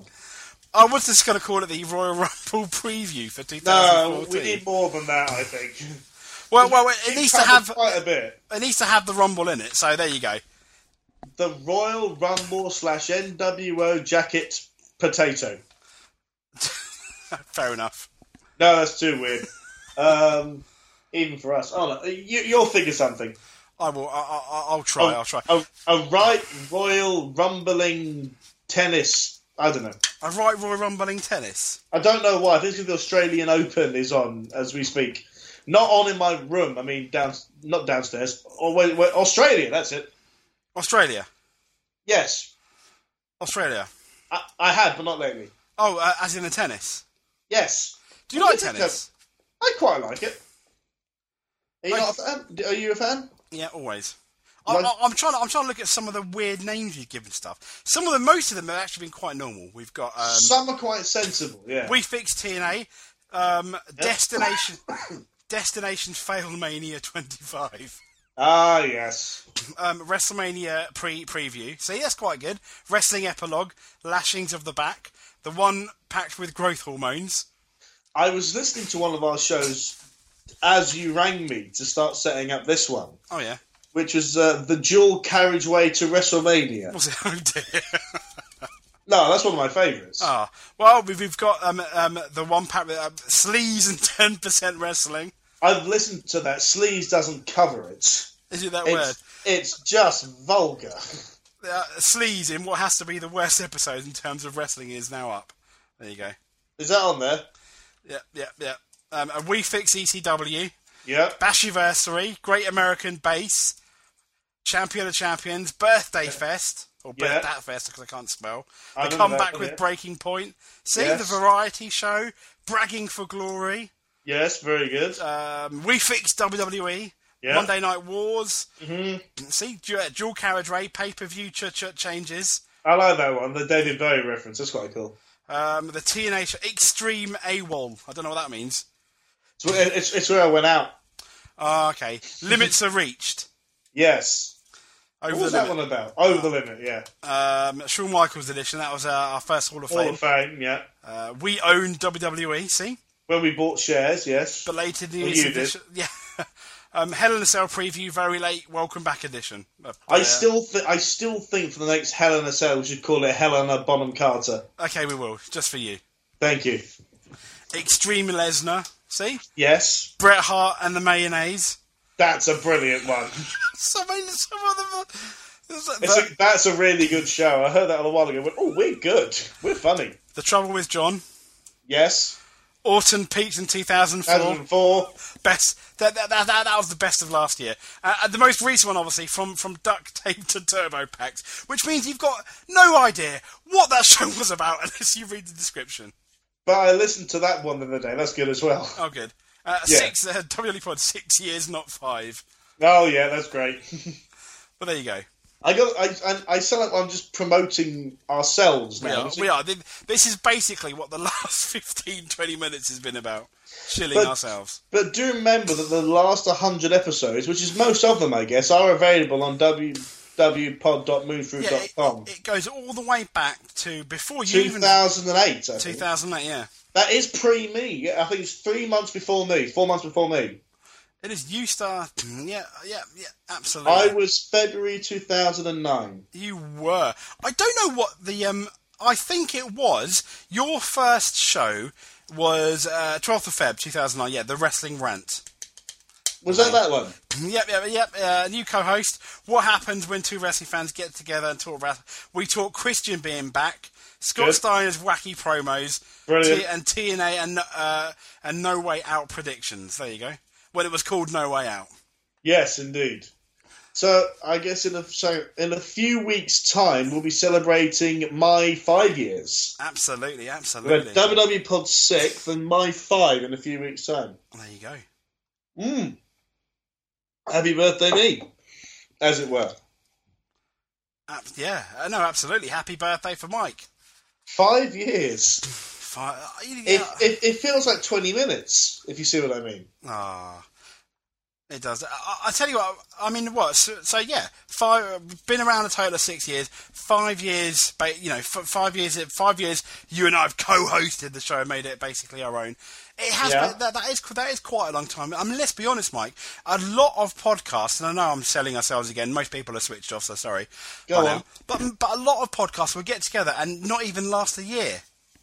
I was just going to call it the Royal Rumble preview for 2014. No, 2014. we need more than that, I think. well, well, it needs to have quite a bit. it needs to have the Rumble in it. So there you go. the Royal Rumble slash NWO jacket potato. Fair enough. No, that's too weird. um, even for us. Oh, no, you, you'll think of something. I will. I, I, I'll try. I'll try. A, a right Royal Rumbling tennis. I don't know. A right Royal Rumbling tennis. I don't know why. I think it's the Australian Open is on as we speak. Not on in my room. I mean, down, not downstairs. Or wait, wait, Australia. That's it. Australia. Yes, Australia. I, I had, but not lately. Oh, uh, as in the tennis. Yes, Do you like I think tennis? I quite like it. Are you I- not a fan? Are you a fan? Yeah, always. I, I'm trying. To, I'm trying to look at some of the weird names you've given stuff. Some of them, most of them, have actually been quite normal. We've got um, Some are quite sensible. Yeah. We fixed TNA, um, Destination, Destination Failmania 25, ah, yes. um, WrestleMania pre preview. See, that's quite good. Wrestling epilogue, Lashings of the Back, the one packed with growth hormones. I was listening to one of our shows as you rang me to start setting up this one, Oh yeah, which was uh, the dual carriageway to WrestleMania. was it? Oh dear. No, that's one of my favourites. Ah, well, we've, we've got um, um, the one pack with um, sleaze and ten percent wrestling. I've listened to that. Sleaze doesn't cover it. Is it that word? It's, it's just vulgar. uh, Sleaze in what has to be the worst episode in terms of wrestling is now up. There you go. Is that on there? Yeah, yeah, yeah. Um, we fix ECW, Yeah. Bashiversary, Great American Base, Champion of Champions, Birthday Fest, or Yeah. Birth That Fest because I can't spell. I The remember that comeback with yeah. Breaking Point. See Yes. the variety show, Bragging for Glory. Yes, very good. Um, we fixed WWE. Yeah. Monday Night Wars. Mm-hmm. See, du- uh, dual carriageway, pay per view ch- ch- changes. I like that one. The David Bowie reference. That's quite cool. Um, the TNA show, Extreme AWOL. I don't know what that means. It's, where- it's, it's where I went out. Oh, okay. Limits are reached. Yes. Over What was the that limit. one about? Over the limit, yeah. Um, Shawn Michaels edition. That was uh, our first Hall of Fame. Hall of Fame, yeah. Uh, we own WWE. See, When we bought shares, yes. belated Well, news you did. edition. Yeah. um, Hell in a Cell preview. Very late. Welcome back edition. Uh, I still, th- I still think for the next Hell in a Cell, we should call it Helena Bonham Carter. Okay, we will. Just for you. Thank you. Extreme Lesnar. See, Yes, Bret Hart and the mayonnaise. That's a brilliant one. Some, some of them. It's a, that's a really good show. I heard that a little while ago. Went, oh, we're good. We're funny. the Trouble with John. Yes. Orton peaked in 2004. 2004. Best that, that, that, that, that was the best of last year. Uh, the most recent one, obviously, from, from duct tape to turbo packs, which means you've got no idea what that show was about unless you read the description. But I listened to that one the other day. That's good as well. Oh, good. Uh, Yeah. Six, uh, WWE Pod, six years, not five. Oh yeah, that's great. But there you go. I got. I, I, I sound like I'm just promoting ourselves We are. We are. This is basically what the last 15, 20 minutes has been about. Shilling But- ourselves. But do remember that the last 100 episodes, which is most of them, I guess, are available on Yeah, it, it goes all the way back to before you even 2008, I think. 2008. Yeah, That is pre me. I think it's three months before me, four months before me. it is. You start. Yeah, yeah, yeah. Absolutely. I was February 2009. You were. I don't know what the um. I think it was your first show was uh, 12th of Feb 2009. Yeah, the wrestling rant. Was that that one? Yep, yep, yep. Uh, new co-host. What happens when two wrestling fans get together and talk wrestling? We talk Christian being back, Scott Good. Steiner's wacky promos. T- and TNA and uh, and No Way Out predictions. There you go. Well, it was called No Way Out. Yes, indeed. So I guess in a so in a few weeks' time we'll be celebrating my five years. Absolutely, absolutely. WWE Pod sixth and my five in a few weeks' time. There you go. Mm. Happy birthday, me, as it were. Ab- yeah, uh, no, absolutely. Happy birthday for Mike. Five years. It, it, it feels like twenty minutes, if you see what I mean. Ah, it does. I, I tell you what. I mean, what? So, so yeah, five. Been around a total of six years. Five years. You know, f- five years. Five years. You and I have co-hosted the show, and made it basically our own. It has. Yeah. been- that, that is that is quite a long time. I mean, let's be honest, Mike. A lot of podcasts, and I know I'm selling ourselves again. Most people are switched off, so sorry. Go on. now. But but a lot of podcasts will get together and not even last a year.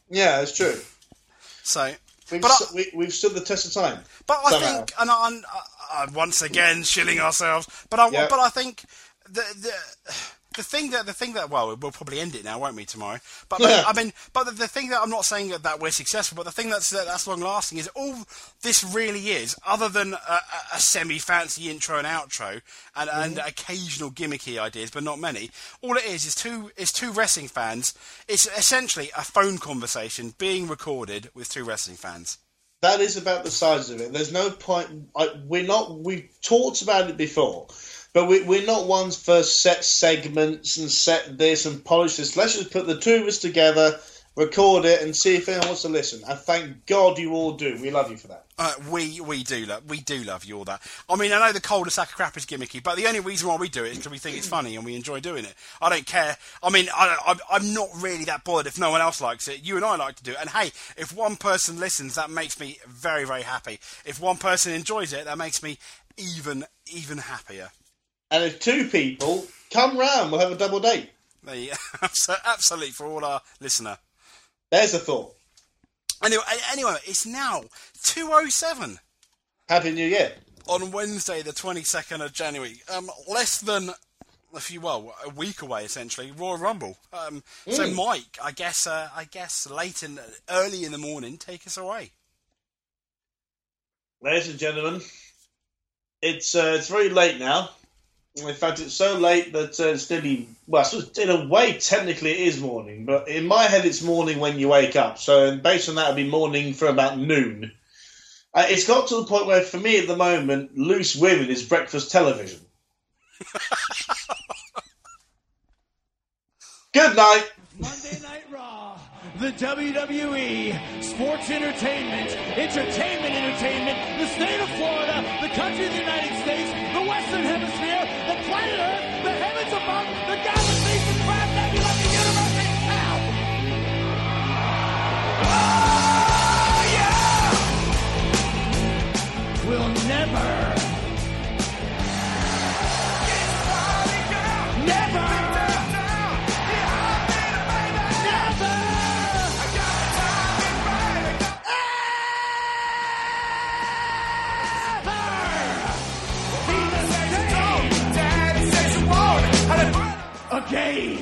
Yeah, it's true. So. We've, But I- we, we've stood the test of time. But I Somehow. think, and I, I, I, once again shilling ourselves. But I, Yeah. but I think the the the thing that the thing that well, we'll probably end it now, won't we, tomorrow? But, but Yeah. I mean, but the, the thing that I'm not saying that, that we're successful, but the thing that's that, that's long lasting is all this really is, other than a, a, semi fancy intro and outro and, and Mm-hmm. occasional gimmicky ideas, but not many. All it is is two is two wrestling fans. It's essentially a phone conversation being recorded with two wrestling fans. That is about the size of it. There's no point. I, we're not. We've talked about it before, but we, we're not ones for set segments and set this and polish this. Let's just put the two of us together, record it, and see if anyone wants to listen. And thank God you all do. We love you for that. Uh, we we do love we do love you all that. I mean, I know the cul-de-sac of crap is gimmicky, but the only reason why we do it is because we think it's funny and we enjoy doing it. I don't care. I mean, I, I'm not really that bothered if no one else likes it. You and I like to do it, and hey, if one person listens, that makes me very very happy. If one person enjoys it, that makes me even even happier. And if two people come round, we'll have a double date. There you, absolutely for all our listener. There's a thought. Anyway, anyway, it's now two oh seven. Happy New Year. on Wednesday, the 22nd of January. Um, less than a few, well, a week away essentially. Royal Rumble. Um, So, Mm. Mike, I guess, uh, I guess, late in, early in the morning, take us away. Ladies and gentlemen, it's uh, it's very late now. In fact, it's so late that uh, it's nearly well. In a way, technically, it is morning, but in my head, it's morning when you wake up. So based on that, it'll be morning for about noon. Uh, it's got to the point where, for me, at the moment, loose women is breakfast television. Good night. Monday Night Raw, the WWE, sports entertainment, entertainment entertainment, the state of Florida, the country of the United States, the Western Hemisphere, the planet Earth, the Again!